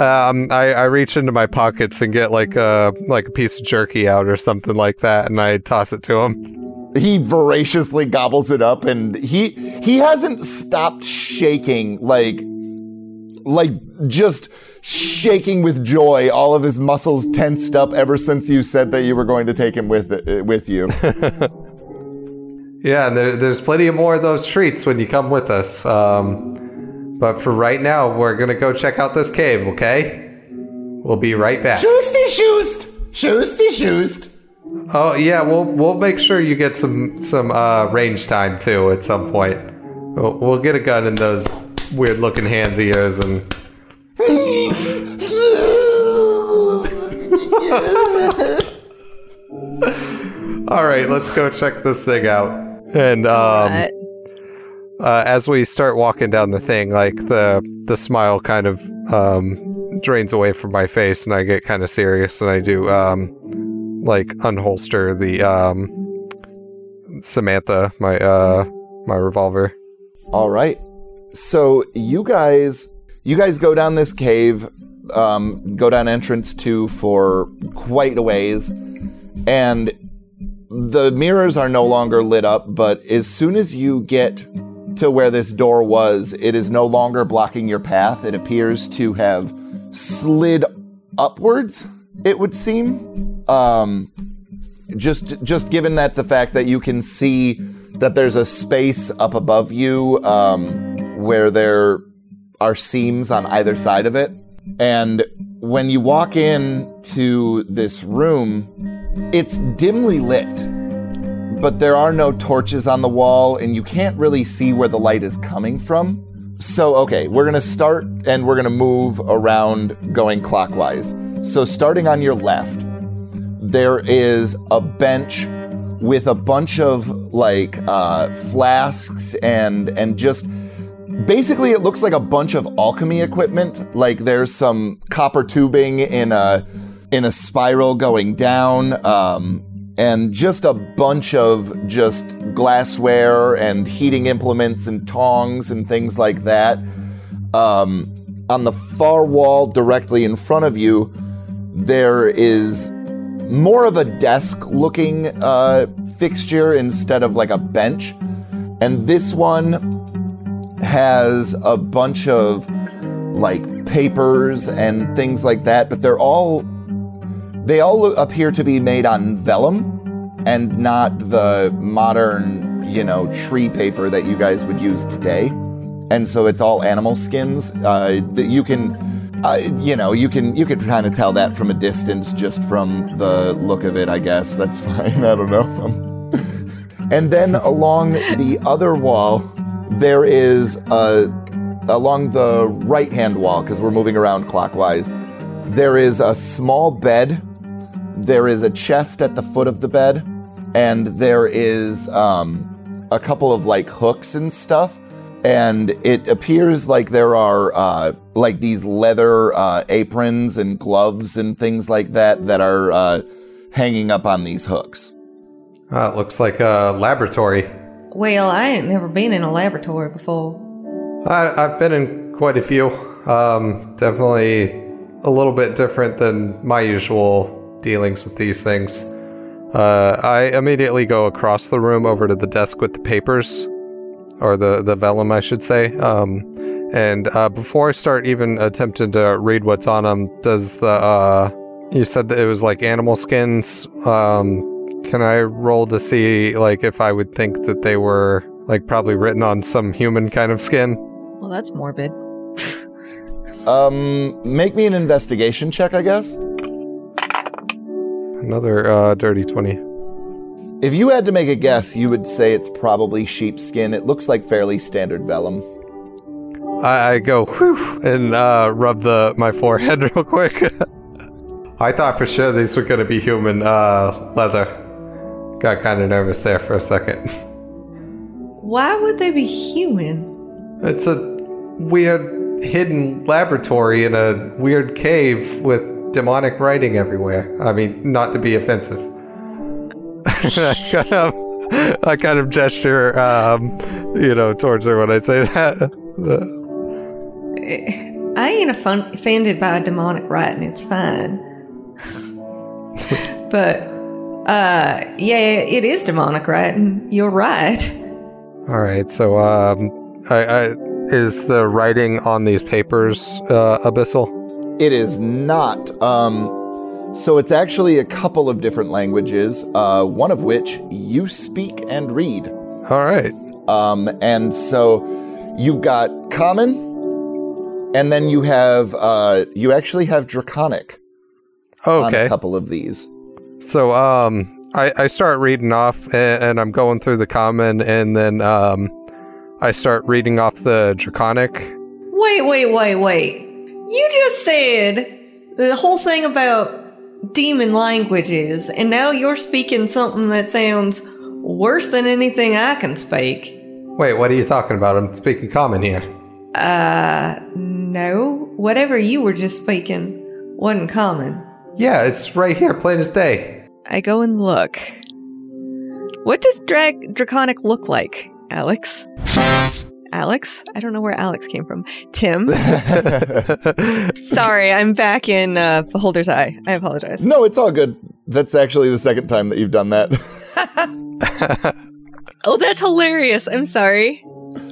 Um, I, I reach into my pockets and get like a like a piece of jerky out or something like that, and I toss it to him. He voraciously gobbles it up, and he he hasn't stopped shaking like like just shaking with joy. All of his muscles tensed up ever since you said that you were going to take him with uh, with you. Yeah, and there, there's plenty of more of those treats when you come with us. Um, but for right now, we're gonna go check out this cave. Okay? We'll be right back. Shoosty shoost, shoosty shoost. Oh yeah, we'll we'll make sure you get some some uh, range time too at some point. We'll, we'll get a gun in those weird looking hands of yours and all right, let's go check this thing out. And um, But uh, as we start walking down the thing, like the the smile kind of um, drains away from my face, and I get kind of serious, and I do um, like unholster the um, Samantha, my uh, my revolver. All right. So you guys, you guys go down this cave, um, go down entrance two for quite a ways, and the mirrors are no longer lit up. But as soon as you get to where this door was, it is no longer blocking your path. It appears to have slid upwards. It would seem. Um, just just given that the fact that you can see that there's a space up above you um, where there are seams on either side of it and when you walk in to this room it's dimly lit but there are no torches on the wall and you can't really see where the light is coming from so okay, we're gonna start and we're gonna move around going clockwise. So starting on your left, there is a bench with a bunch of like uh, flasks and and just basically it looks like a bunch of alchemy equipment. Like there's some copper tubing in a in a spiral going down. Um, and just a bunch of just glassware and heating implements and tongs and things like that. Um, on the far wall directly in front of you, there is more of a desk looking uh, fixture instead of like a bench. And this one has a bunch of like papers and things like that, but they're all they all appear to be made on vellum and not the modern, you know, tree paper that you guys would use today. And so it's all animal skins. Uh, that you can, uh, you know, you can you can kind of tell that from a distance just from the look of it. I guess that's fine. I don't know. and then along the other wall, there is a along the right hand wall because we're moving around clockwise. There is a small bed there is a chest at the foot of the bed, and there is um, a couple of like hooks and stuff. And it appears like there are uh, like these leather uh, aprons and gloves and things like that that are uh, hanging up on these hooks. Uh, it looks like a laboratory. Well, I ain't never been in a laboratory before. I, I've been in quite a few. Um, definitely a little bit different than my usual dealings with these things. Uh, I immediately go across the room over to the desk with the papers, or the, the vellum, I should say. Um, and uh, before I start even attempting to read what's on them, does the uh, you said that it was like animal skins? Um, can I roll to see like if I would think that they were like probably written on some human kind of skin? Well, that's morbid. Um, make me an investigation check, I guess. Another uh, dirty 20. If you had to make a guess, you would say it's probably sheepskin. It looks like fairly standard vellum. I, I go whew, and uh, rub the my forehead real quick. I thought for sure these were going to be human uh, leather. Got kind of nervous there for a second. Why would they be human? It's a weird hidden laboratory in a weird cave with demonic writing everywhere. I mean, not to be offensive. I kind of, I kind of gesture, um, you know, towards her when I say that. I ain't offended by demonic writing. It's fine. but, uh, yeah, it is demonic writing. You're right. All right, so um, I, I, is the writing on these papers uh, abyssal? It is not. Um, so it's actually a couple of different languages, uh, one of which you speak and read. All right. Um, and so you've got common, and then you have uh, you actually have draconic on a couple of these. So um, I, I start reading off, and, and I'm going through the common, and then um, I start reading off the draconic. Wait, wait, wait, wait. You just said the whole thing about demon languages, and now you're speaking something that sounds worse than anything I can speak. Wait, what are you talking about? I'm speaking common here. Uh, no. Whatever you were just speaking wasn't common. Yeah, it's right here, plain as day. I go and look. What does drag draconic look like, Alex? Alex? I don't know where Alex came from. Tim? Sorry, I'm back in uh, Beholder's Eye. I apologize. No, it's all good. That's actually the second time that you've done that. Oh, that's hilarious. I'm sorry.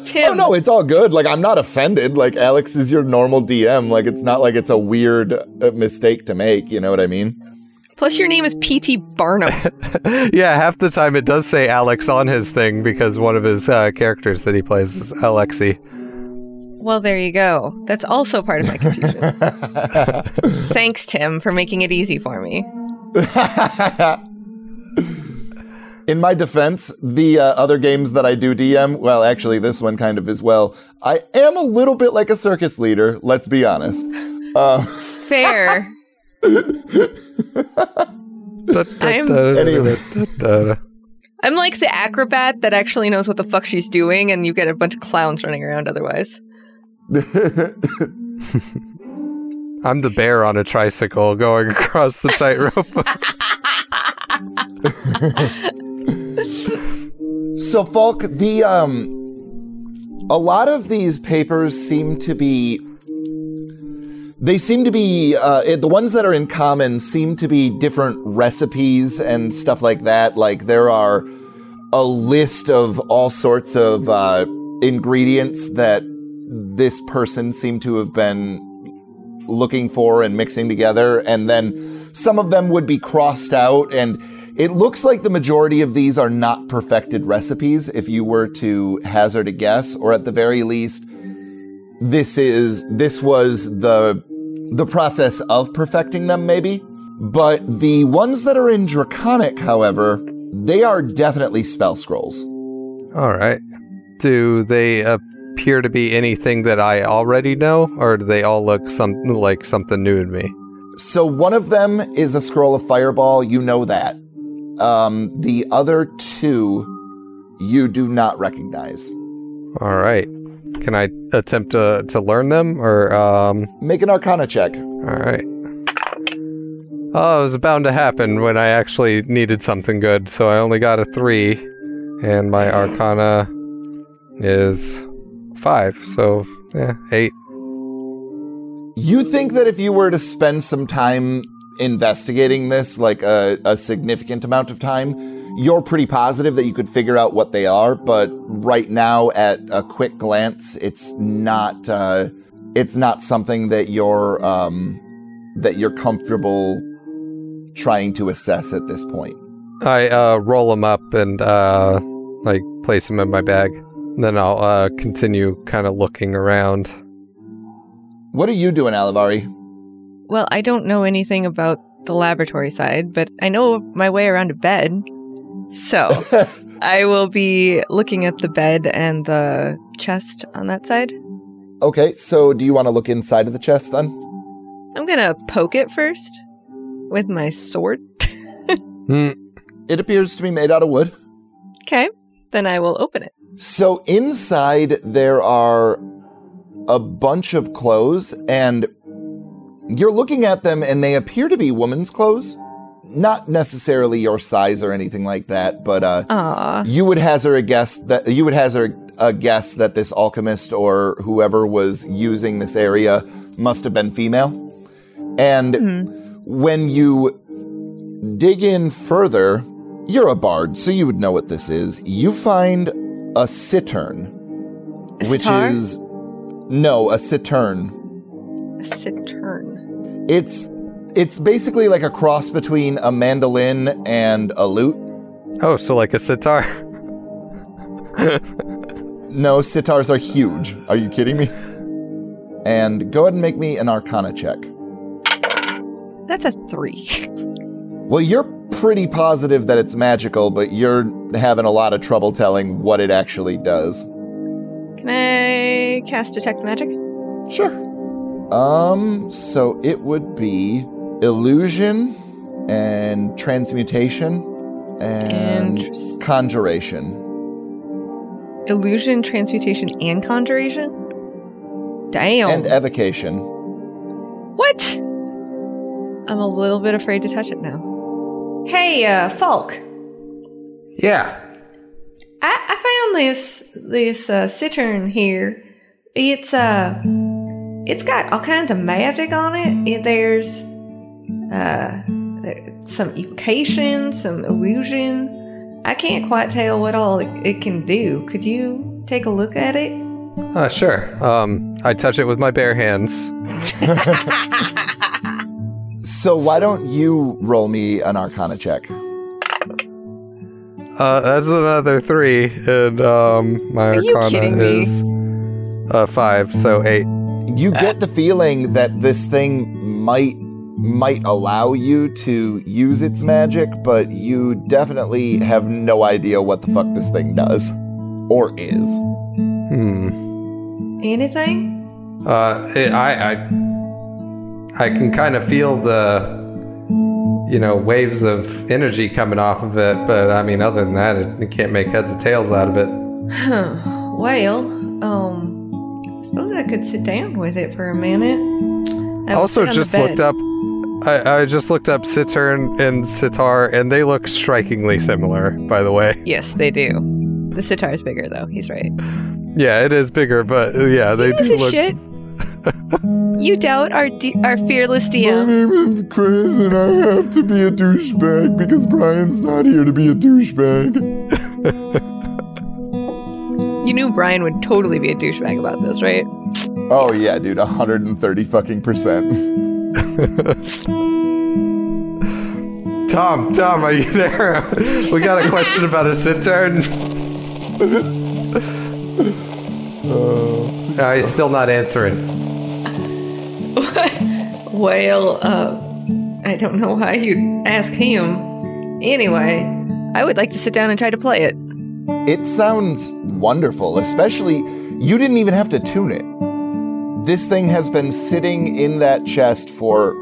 Tim. oh no, it's all good. Like I'm not offended. Like Alex is your normal DM. Like it's not like it's a weird uh, mistake to make. You know what I mean? Plus, your name is P.T. Barnum. yeah, half the time it does say Alex on his thing because one of his uh, characters that he plays is Alexi. well, there you go. That's also part of my confusion. Thanks, Tim, for making it easy for me. in my defense, the uh, other games that I do DM, well, actually, this one kind of as well. I am a little bit like a circus leader. Let's be honest. Uh, Fair. I'm- Anyway. I'm like the acrobat that actually knows what the fuck she's doing, and you get a bunch of clowns running around otherwise. I'm the bear on a tricycle going across the tightrope. So, Falk, the um, a lot of these papers seem to be. They seem to be uh, the ones that are in common seem to be different recipes and stuff like that. Like there are a list of all sorts of uh, ingredients that this person seemed to have been looking for and mixing together, and then some of them would be crossed out. And it looks like the majority of these are not perfected recipes, if you were to hazard a guess, or at the very least, this is this was the the process of perfecting them, maybe. But the ones that are in Draconic, however, they are definitely spell scrolls. All right. Do they appear to be anything that I already know, or do they all look some like something new to me? So one of them is a scroll of fireball. You know that. Um, the other two, you do not recognize. All right. Can I attempt to to learn them, or um? Make an Arcana check. All right. Oh, it was bound to happen when I actually needed something good, so I only got a three, and my Arcana is five, so yeah, eight. You think that if you were to spend some time investigating this, like a, a significant amount of time, you're pretty positive that you could figure out what they are. But right now, at a quick glance, it's not. Uh, it's not something that you're um, that you're comfortable trying to assess at this point. I uh, roll them up and uh, like place them in my bag. Then I'll uh, continue kind of looking around. What are you doing, Alivari? Well, I don't know anything about the laboratory side, but I know my way around a bed. So I will be looking at the bed and the chest on that side. Okay, so do you want to look inside of the chest then? I'm gonna poke it first with my sword. Hmm. It appears to be made out of wood. Okay, then I will open it. So inside there are a bunch of clothes, and you're looking at them, and they appear to be women's clothes. Not necessarily your size or anything like that, but uh, you would hazard a guess that you would hazard a guess that this alchemist or whoever was using this area must have been female. And Hmm. when you dig in further, you're a bard, so you would know what this is. You find a cittern, A which is no, a cittern. A cittern. It's it's basically like a cross between a mandolin and a lute. Oh, so like a sitar. No, sitars are huge. Are you kidding me? And go ahead and make me an arcana check. That's a three. Well, you're pretty positive that it's magical, but you're having a lot of trouble telling what it actually does. Can I cast detect magic? Sure. Um, so it would be illusion and transmutation and conjuration. Illusion, transmutation, and conjuration. Damn. And evocation. what? I'm a little bit afraid to touch it now. Hey, uh, Falk. yeah. I, I found this this uh, cittern here. It's uh, it's got all kinds of magic on it. It- there's uh, some evocation, some illusion. I can't quite tell what all it, it can do. Could you take a look at it? Uh, sure. Um, I touch it with my bare hands. So why don't you roll me an arcana check? Uh, that's another three, and um, my Are arcana is uh five, so eight. You get the feeling that this thing might might allow you to use its magic, but you definitely have no idea what the fuck this thing does or is. Hmm. Anything? Uh, it, I, I, I can kind of feel the, you know, waves of energy coming off of it. But I mean, other than that, it, it can't make heads or tails out of it. Huh. Well, um, I suppose I could sit down with it for a minute. I I also sit on the just looked up. I, I just looked up Cittern and Sitar, and they look strikingly similar. By the way, Yes, they do. The sitar is bigger, though. He's right. yeah, it is bigger, but yeah, they This do is look. shit. you doubt our D- our fearless My DM. name is Chris, and I have to be a douchebag because Brian's not here to be a douchebag. You knew Brian would totally be a douchebag about this, right? Oh yeah, dude, 130 fucking percent. Tom, Tom, are you there? we got a question about a Cittern. Uh, he's still not answering. well, uh, I don't know why you'd ask him. Anyway, I would like to sit down and try to play it. It sounds wonderful, especially you didn't even have to tune it. This thing has been sitting in that chest for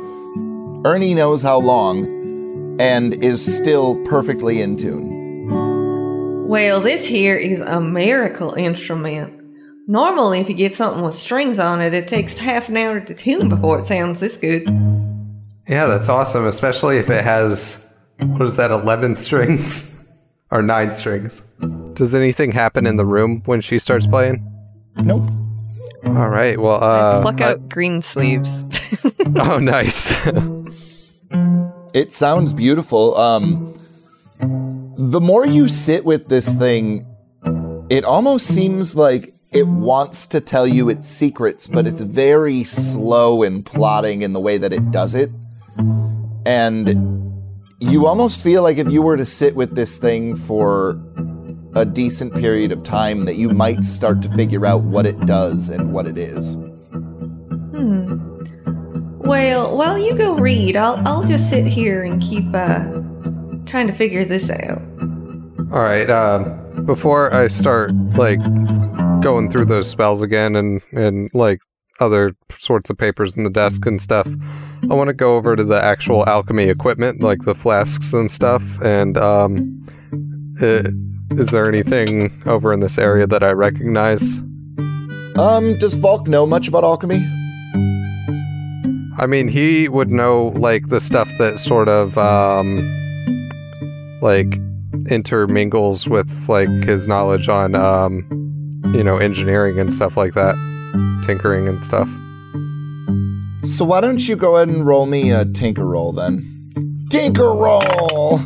Ernie knows how long and is still perfectly in tune. Well, this here is a miracle instrument. Normally, if you get something with strings on it, it takes half an hour to tune before it sounds this good. Yeah, that's awesome, especially if it has what is that, eleven strings or nine strings. Does anything happen in the room when she starts playing? Nope. All right. Well, uh, Pluck I- out Greensleeves. oh, nice. It sounds beautiful. Um the more you sit with this thing, it almost seems like it wants to tell you its secrets, but it's very slow and plotting in the way that it does it. And you almost feel like if you were to sit with this thing for a decent period of time that you might start to figure out what it does and what it is. hmm. Well, while you go read, I'll I'll just sit here and keep uh trying to figure this out. All right. Um, before I start like going through those spells again and and like other sorts of papers in the desk and stuff, I want to go over to the actual alchemy equipment, like the flasks and stuff. And um, uh, is there anything over in this area that I recognize? Um, does Falk know much about alchemy? I mean, he would know like the stuff that sort of um, like intermingles with like his knowledge on um, you know engineering and stuff like that, tinkering and stuff. So why don't you go ahead and roll me a tinker roll then? Tinker roll!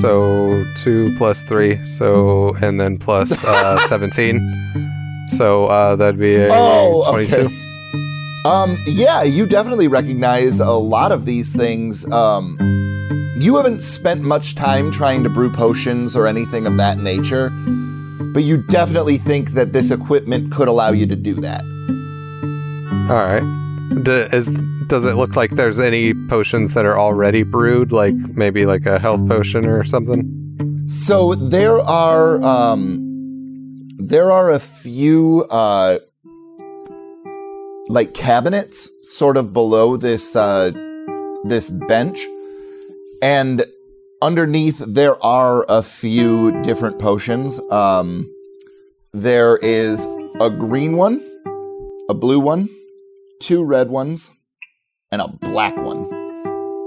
So two plus three, so and then plus uh, seventeen. So uh, that'd be a Oh, twenty-two. okay. Um, yeah, you definitely recognize a lot of these things. Um, you haven't spent much time trying to brew potions or anything of that nature, but you definitely think that this equipment could allow you to do that. All right. D- is does it look like there's any potions that are already brewed, like maybe like a health potion or something? So there are um there are a few uh like cabinets sort of below this uh this bench and underneath there are a few different potions. Um there is a green one, a blue one, two red ones, and a black one.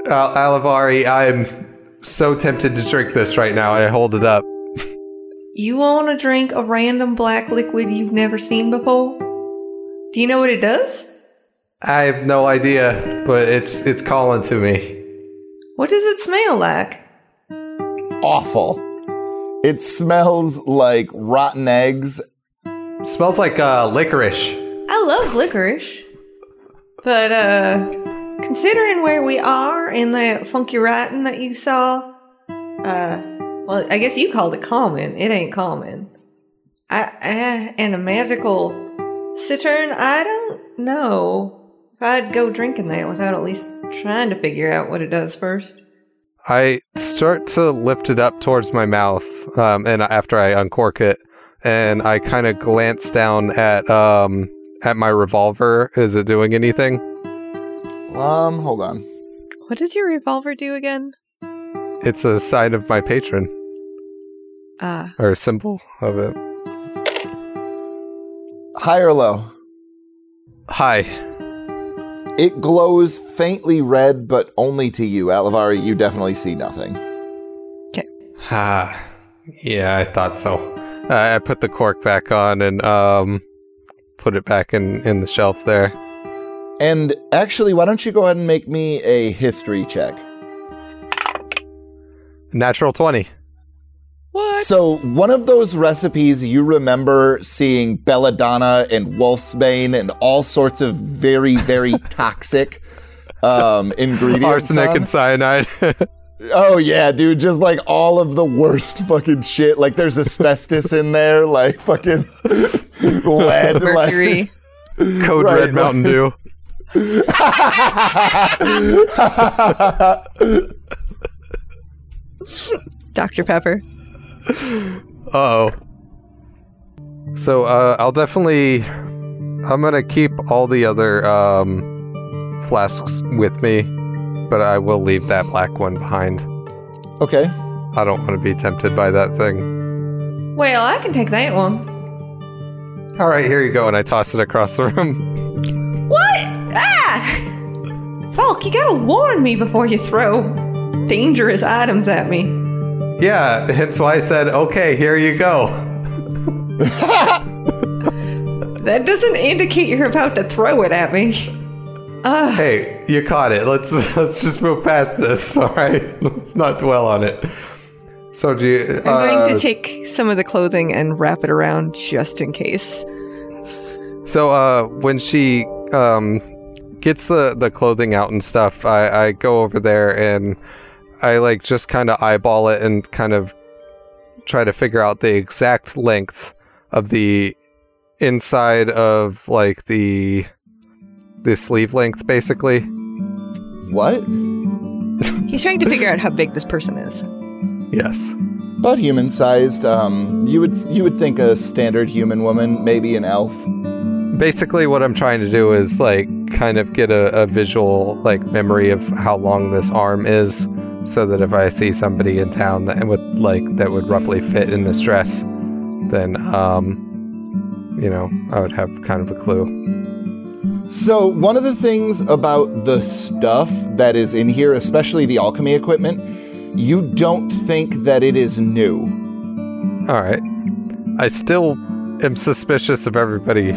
Al- Alivari, I'm so tempted to drink this right now. I hold it up. You want to drink a random black liquid you've never seen before? Do you know what it does? I have no idea, but it's it's calling to me. What does it smell like? Awful. It smells like rotten eggs smells like uh, licorice. I love licorice. But, uh, considering where we are in that funky writing that you saw, uh, well, I guess you called it common. It ain't common. I, I and a magical cittern, I don't know if I'd go drinking that without at least trying to figure out what it does first. I start to lift it up towards my mouth, um, and after I uncork it, and I kind of glance down at um, at my revolver. Is it doing anything? Um, hold on. What does your revolver do again? It's a sign of my patron, Ah, or a symbol of it. High or low? High. It glows faintly red, but only to you. Alivari, you definitely see nothing. Okay. Ah, yeah, I thought so. Uh, I put the cork back on and um, put it back in in the shelf there. And actually, why don't you go ahead and make me a history check? Natural twenty. what? So, one of those recipes you remember seeing belladonna and wolfsbane and all sorts of very, very toxic um, ingredients. Arsenic on? and cyanide. Oh yeah, dude, just like all of the worst fucking shit. Like there's asbestos in there, like fucking lead, Mercury. Code Right, Red Mountain Dew. Dr. Pepper. oh. So uh, I'll definitely. I'm gonna keep all the other um, flasks with me, but I will leave that black one behind. okay. I don't want to be tempted by that thing. Well, I can take that one. All right, here you go, and I toss it across the room. What? Ah! Falk, you gotta warn me before you throw dangerous items at me. yeah, hence why I said, okay, here you go. That doesn't indicate you're about to throw it at me. Ah, Hey, you caught it. Let's let's just move past this. All right, let's not dwell on it. So do you? I'm going uh, to take some of the clothing and wrap it around just in case. So uh, when she um, gets the, the clothing out and stuff, I, I go over there and I like just kind of eyeball it and kind of try to figure out the exact length of the inside of like the the sleeve length basically. What? He's trying to figure out how big this person is. Yes. About human sized. Um, you would you would think a standard human woman, maybe an elf. Basically what I'm trying to do is like kind of get a, a visual like memory of how long this arm is so that if I see somebody in town that would like that would roughly fit in this dress, then um you know, I would have kind of a clue. So one of the things about the stuff that is in here, especially the alchemy equipment, you don't think that it is new. All right. I still am suspicious of everybody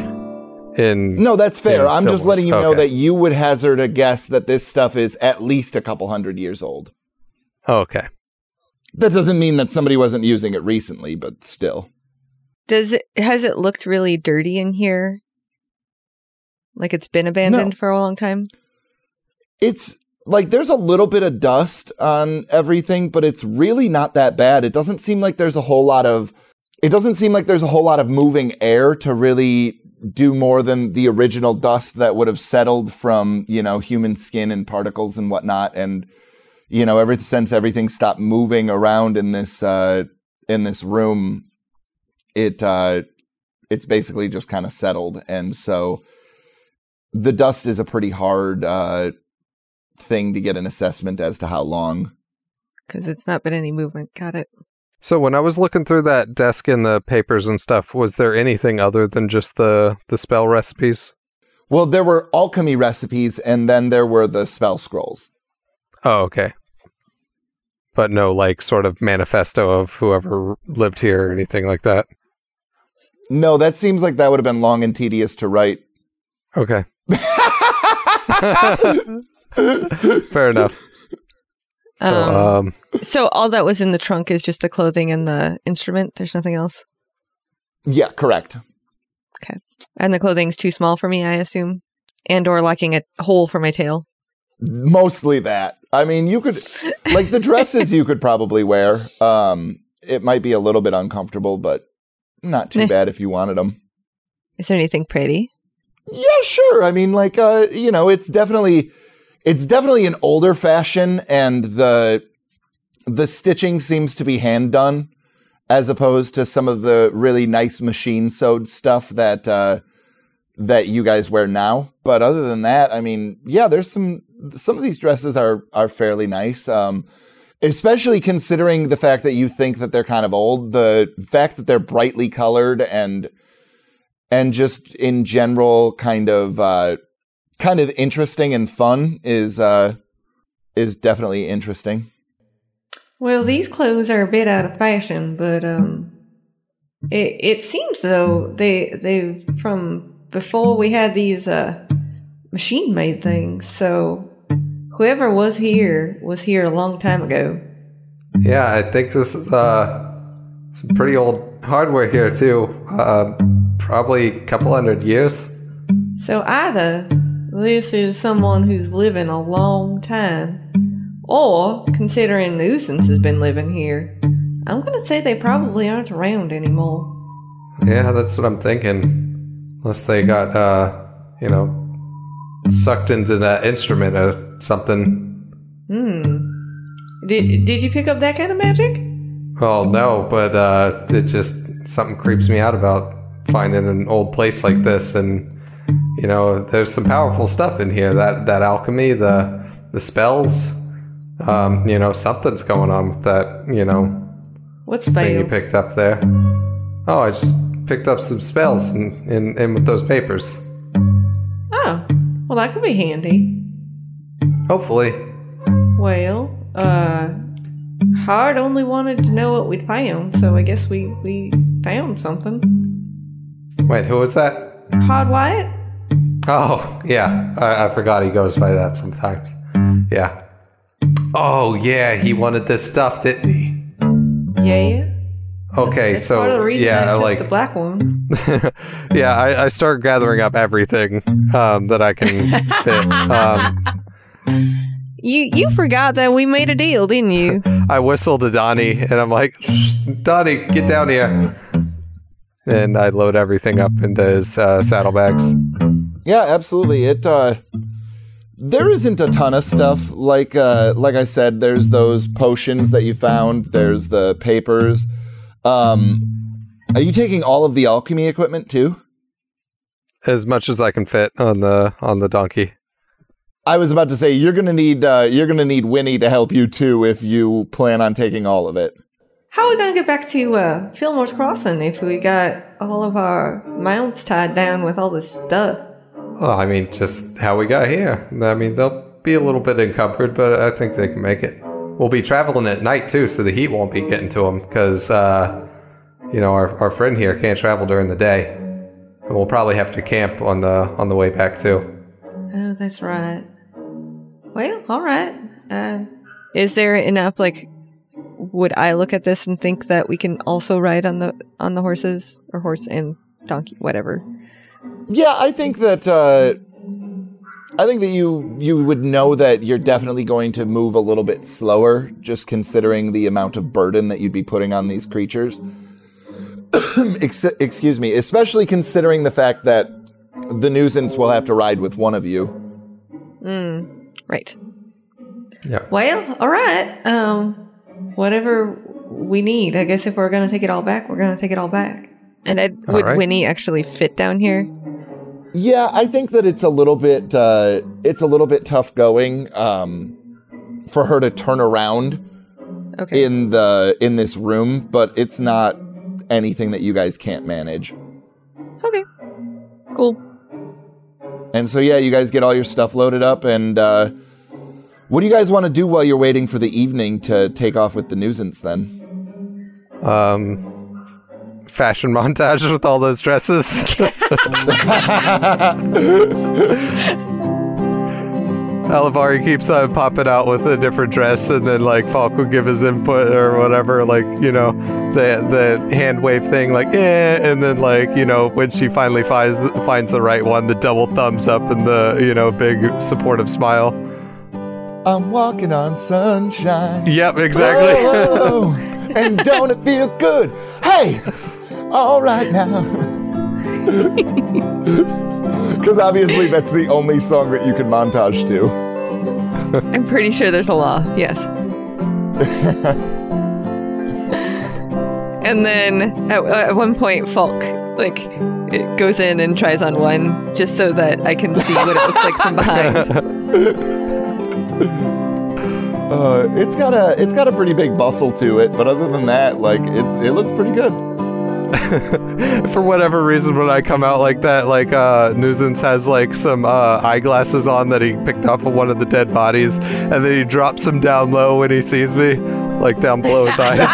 in No, that's fair. I'm just letting you know that you would hazard a guess that this stuff is at least a couple hundred years old. Okay. That doesn't mean that somebody wasn't using it recently, but still. Does it has it looked really dirty in here? Like it's been abandoned No. for a long time? It's like there's a little bit of dust on everything, but it's really not that bad. It doesn't seem like there's a whole lot of it doesn't seem like there's a whole lot of moving air to really do more than the original dust that would have settled from, you know, human skin and particles and whatnot. And, you know, ever since everything stopped moving around in this uh in this room, it uh it's basically just kind of settled. And so the dust is a pretty hard uh thing to get an assessment as to how long. Because it's not been any movement. Got it. So when I was looking through that desk and the papers and stuff, was there anything other than just the the spell recipes? Well, there were alchemy recipes and then there were the spell scrolls. Oh, okay. But no like sort of manifesto of whoever lived here or anything like that. No, that seems like that would have been long and tedious to write. Okay. Fair enough. So, Um, um, So all that was in the trunk is just the clothing and the instrument. There's nothing else. Yeah, correct. Okay, and the clothing's too small for me, I assume. And or lacking a hole for my tail. Mostly that. I mean, you could like the dresses you could probably wear. Um it might be a little bit uncomfortable, but not too bad if you wanted them. Is there anything pretty? Yeah, sure. I mean, like, uh, you know, it's definitely, it's definitely an older fashion, and the the stitching seems to be hand done, as opposed to some of the really nice machine sewed stuff that uh, that you guys wear now. But other than that, I mean, yeah, there's some some of these dresses are are fairly nice. Um, especially considering the fact that you think that they're kind of old, the fact that they're brightly colored and and just in general kind of uh, kind of interesting and fun is uh, is definitely interesting. Well, these clothes are a bit out of fashion, but um, it it seems though they they from before we had these uh machine made things. So whoever was here was here a long time ago. Yeah, I think this is uh, some pretty old hardware here too. Uh, probably a couple hundred years. So either this is someone who's living a long time, or considering Nuisance has been living here, I'm gonna say they probably aren't around anymore. Yeah, that's what I'm thinking. Unless they got, uh, you know, sucked into that instrument or something. Hmm. Did did you pick up that kind of magic? Well, no, but uh, it just something creeps me out about finding an old place like this, and you know, there's some powerful stuff in here. That that alchemy, the the spells, um, you know, something's going on with that. You know, What thing you picked up there. Oh, I just picked up some spells in in, in with those papers. Oh, well, that could be handy. Hopefully, Well, uh, Hard only wanted to know what we'd found, so I guess we we found something. Wait, who was that? Hard Wyatt? Oh, yeah. I, I forgot he goes by that sometimes. Yeah. Oh, yeah. He wanted this stuff, didn't he? Yeah. Okay, That's so part of the reason I yeah, took like the black one. yeah, I, I start gathering up everything um, that I can fit. Um, You you forgot that we made a deal, didn't you? I whistle to Donnie, and I'm like, Donnie, get down here. And I load everything up into his uh, saddlebags. Yeah, absolutely. It uh there isn't a ton of stuff like uh like I said there's those potions that you found, there's the papers. Um are you taking all of the alchemy equipment too? As much as I can fit on the on the donkey. I was about to say you're to need uh you're going to need Winnie to help you too if you plan on taking all of it. How are we gonna get back to uh, Fillmore's Crossing if we got all of our mounts tied down with all this stuff? Well, I mean, just how we got here. I mean, they'll be a little bit encumbered, but I think they can make it. We'll be traveling at night too, so the heat won't be getting to them because, uh, you know, our, our friend here can't travel during the day, and we'll probably have to camp on the on the way back too. Oh, that's right. Well, all right. Uh, is there enough? Like, would I look at this and think that we can also ride on the on the horses or horse and donkey, whatever? Yeah, I think that uh I think that you you would know that you're definitely going to move a little bit slower just considering the amount of burden that you'd be putting on these creatures. Ex- excuse me, especially considering the fact that the nuisance will have to ride with one of you. Mm, Right. Yeah. Well, all right. Um, whatever we need. I guess if we're gonna take it all back, we're gonna take it all back. And Ed, would right. Winnie actually fit down here? Yeah, I think that it's a little bit uh, it's a little bit tough going um, for her to turn around Okay. in the in this room, but it's not anything that you guys can't manage. okay. Cool. And so yeah, you guys get all your stuff loaded up and uh, what do you guys want to do while you're waiting for the evening to take off with the nuisance then? Um, fashion montage with all those dresses. Alivari keeps on popping out with a different dress, and then like Falk will give his input or whatever, like you know, the the hand wave thing, like eh, and then like you know when she finally finds finds the right one, the double thumbs up and the you know big supportive smile. I'm walking on sunshine. Yep, exactly. Oh, and don't it feel good? Hey, all right now. Because obviously that's the only song that you can montage to. I'm pretty sure there's a law. Yes. and then at, at one point, Falk like it goes in and tries on one just so that I can see what it looks like from behind. Uh, it's got a it's got a pretty big bustle to it, but other than that, like it's it looks pretty good. For whatever reason, when I come out like that, like uh, Nuisance has like some uh, eyeglasses on that he picked off of one of the dead bodies, and then he drops them down low when he sees me, like down below his eyes.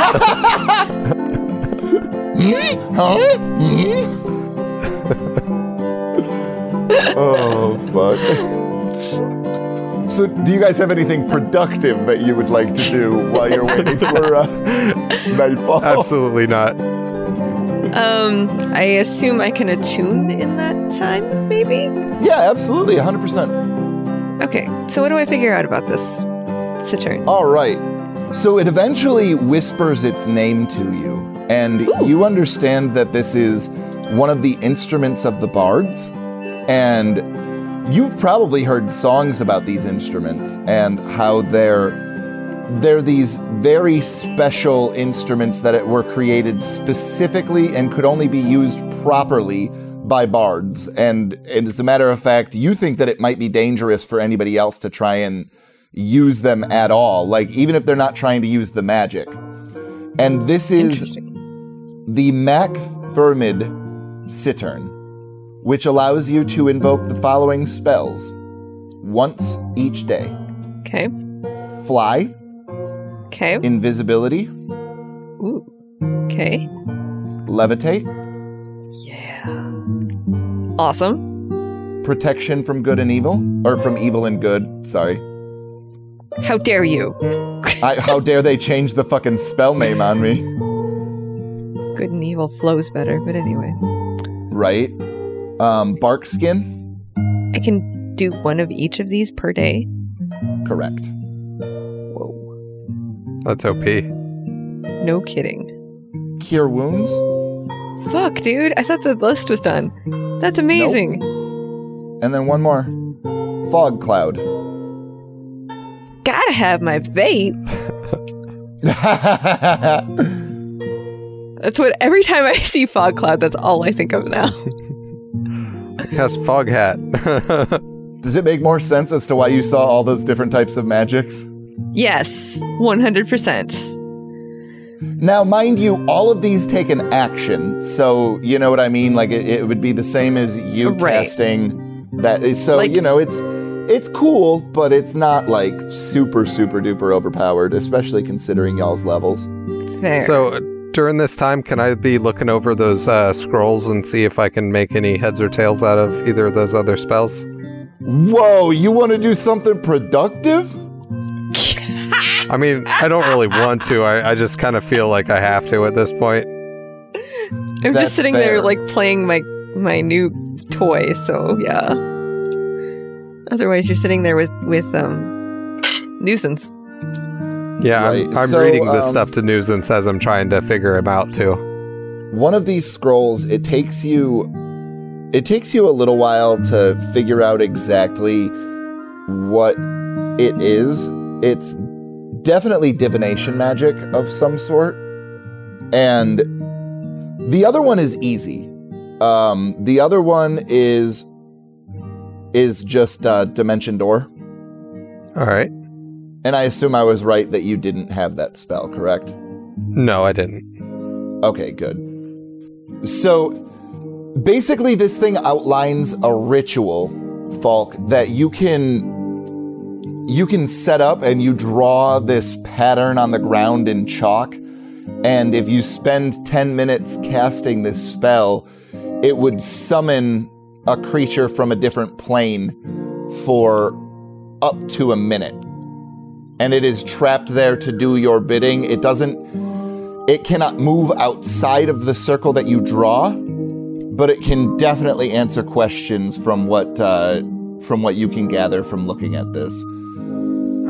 oh fuck. So, do you guys have anything productive that you would like to do while you're waiting for uh, nightfall? Absolutely not. Um, I assume I can attune in that time, maybe? Yeah, absolutely, 100%. Okay, so what do I figure out about this cittern? All right. So it eventually whispers its name to you, and Ooh. you understand that this is one of the instruments of the bards. And you've probably heard songs about these instruments and how they're they're these very special instruments that were created specifically and could only be used properly by bards. And, and as a matter of fact, you think that it might be dangerous for anybody else to try and use them at all, like even if they're not trying to use the magic. And this is the Mac Fuirmidh Cittern, which allows you to invoke the following spells once each day Okay. fly, Okay. invisibility, Ooh. Okay. levitate, Yeah. Awesome. protection from good and evil, or from evil and good, sorry. How dare you? I, how dare they change the fucking spell name on me, Good and evil flows better, but anyway. right? Um, bark skin, I can do one of each of these per day. correct. Whoa. That's OP. No kidding. Cure wounds, Fuck, dude. I thought the list was done. That's amazing. and then one more fog cloud. Gotta have my vape. That's what every time I see fog cloud, that's all I think of now. Yes, fog hat. Does it make more sense as to why you saw all those different types of magics? yes, 100%. Now, mind you, all of these take an action, so you know what I mean. Like it, it would be the same as you Right. casting that. So Like- you know, it's it's cool, but it's not like super super duper overpowered, especially considering y'all's levels. Fair. so during this time, can I be looking over those uh, scrolls and see if I can make any heads or tails out of either of those other spells? Whoa, you want to do something productive? I mean, I don't really want to. I, I just kind of feel like I have to at this point. I'm That's just sitting fair. there like playing my my new toy, so yeah. Otherwise you're sitting there with with um nuisance. Yeah, Right, I'm, I'm so, reading this um, stuff to news and says I'm trying to figure him out too. One of these scrolls, it takes you it takes you a little while to figure out exactly what it is. It's definitely divination magic of some sort. And the other one is easy. Um the other one is is just uh dimension door. All right. And I assume I was right that you didn't have that spell, correct? No, I didn't. Okay, good. So basically this thing outlines a ritual, Falk, that you can you can set up and you draw this pattern on the ground in chalk. And if you spend 10 minutes casting this spell, it would summon a creature from a different plane for up to a minute. And it is trapped there to do your bidding. It doesn't it cannot move outside of the circle that you draw, but it can definitely answer questions from what uh, from what you can gather from looking at this.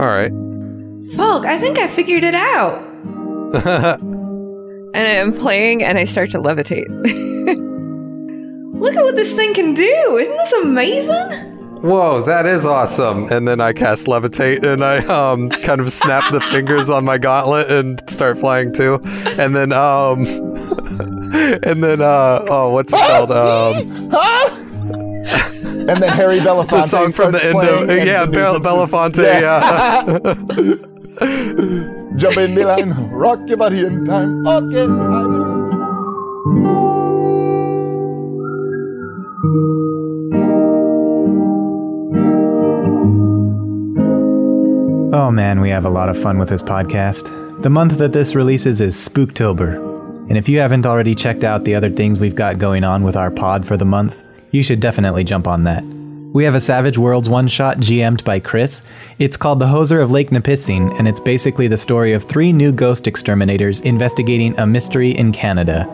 All right. Falk, I think I figured it out. And I'm playing and I start to levitate. Look at what this thing can do. Isn't this amazing? Whoa, that is awesome. And then I cast levitate and I um kind of snap the fingers on my gauntlet and start flying too. And then um and then uh oh what's it called? Um Huh? and then Harry Belafonte the song from the end of yeah, the Bel- Belafonte, yeah. Jump in the line, rock your body in time. Okay. Oh man, we have a lot of fun with this podcast. The month that this releases is Spooktober. And if you haven't already checked out the other things we've got going on with our pod for the month, you should definitely jump on that. We have a Savage Worlds one shot GM'd by Chris. It's called The Hoser of Lake Nipissing, and it's basically the story of three new ghost exterminators investigating a mystery in Canada.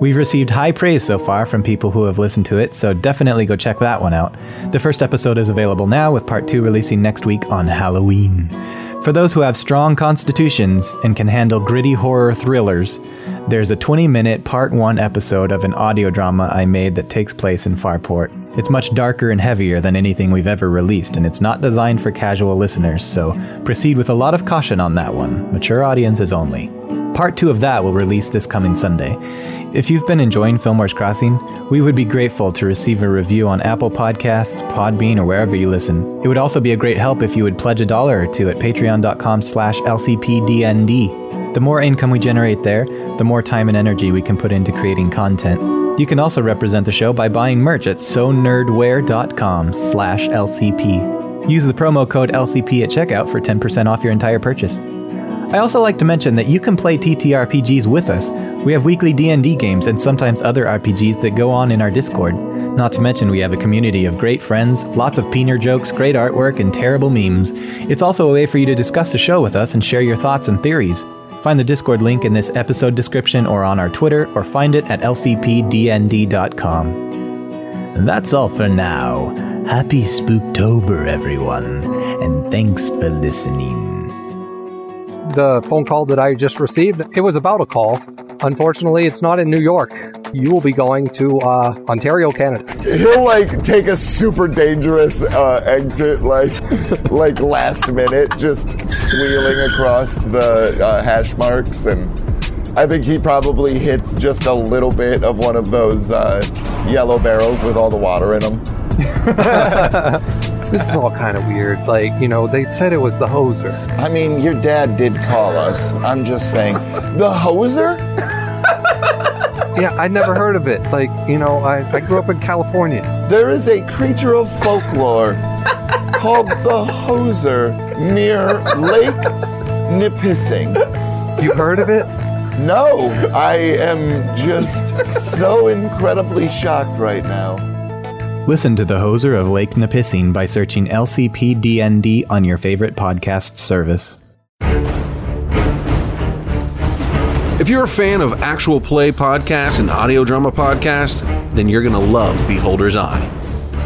We've received high praise so far from people who have listened to it, so definitely go check that one out. The first episode is available now, with part two releasing next week on Halloween. For those who have strong constitutions and can handle gritty horror thrillers, there's a 20 minute part one episode of an audio drama I made that takes place in Farport. It's much darker and heavier than anything we've ever released, and it's not designed for casual listeners, so proceed with a lot of caution on that one. Mature audiences only. Part two of that will release this coming Sunday. If you've been enjoying Fillmore's Crossing, we would be grateful to receive a review on Apple Podcasts, Podbean, or wherever you listen. It would also be a great help if you would pledge a dollar or two at patreon.com slash lcpdnd. The more income we generate there, the more time and energy we can put into creating content. You can also represent the show by buying merch at sonerdwear.com slash lcp. Use the promo code LCP at checkout for 10% off your entire purchase. I also like to mention that you can play TTRPGs with us. We have weekly D&D games and sometimes other RPGs that go on in our Discord. Not to mention we have a community of great friends, lots of peener jokes, great artwork, and terrible memes. It's also a way for you to discuss the show with us and share your thoughts and theories. Find the Discord link in this episode description or on our Twitter or find it at lcpdnd.com. And that's all for now. Happy Spooktober, everyone, and thanks for listening. the phone call that I just received, it was about a call. Unfortunately, it's not in New York. You will be going to uh, Ontario, Canada. He'll like take a super dangerous uh, exit, like like last minute, just squealing across the uh, hash marks, and I think he probably hits just a little bit of one of those uh, yellow barrels with all the water in them. This is all kind of weird. Like, you know, they said it was the hoser. I mean, your dad did call us. I'm just saying, the hoser. Yeah, I'd never heard of it. Like, you know, I, I grew up in California. There is a creature of folklore called the hoser near Lake Nipissing. You heard of it? No, I am just so incredibly shocked right now. Listen to The Hoser of Lake Nipissing by searching LCPDND on your favorite podcast service. If you're a fan of actual play podcasts and audio drama podcasts, then you're going to love Beholder's Eye.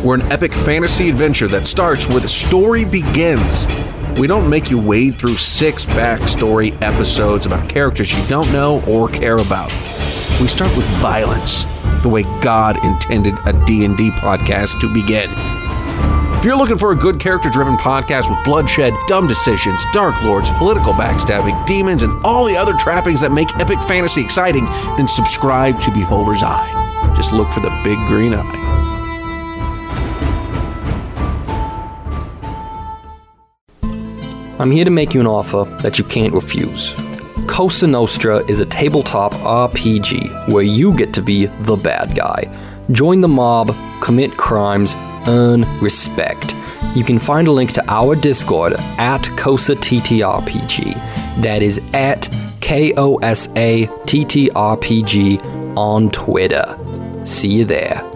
We're an epic fantasy adventure that starts where the story begins. We don't make you wade through six backstory episodes about characters you don't know or care about. We start with violence, the way God intended a D&D podcast to begin. If you're looking for a good character driven podcast with bloodshed, dumb decisions, dark lords, political backstabbing, demons, and all the other trappings that make epic fantasy exciting, then subscribe to Beholder's Eye. Just look for the big green eye. I'm here to make you an offer that you can't refuse. Cosa Nostra is a tabletop RPG where you get to be the bad guy. Join the mob, commit crimes, earn respect. You can find a link to our Discord at Cosa TTRPG. That is at K O S A T T R P G on Twitter. See you there.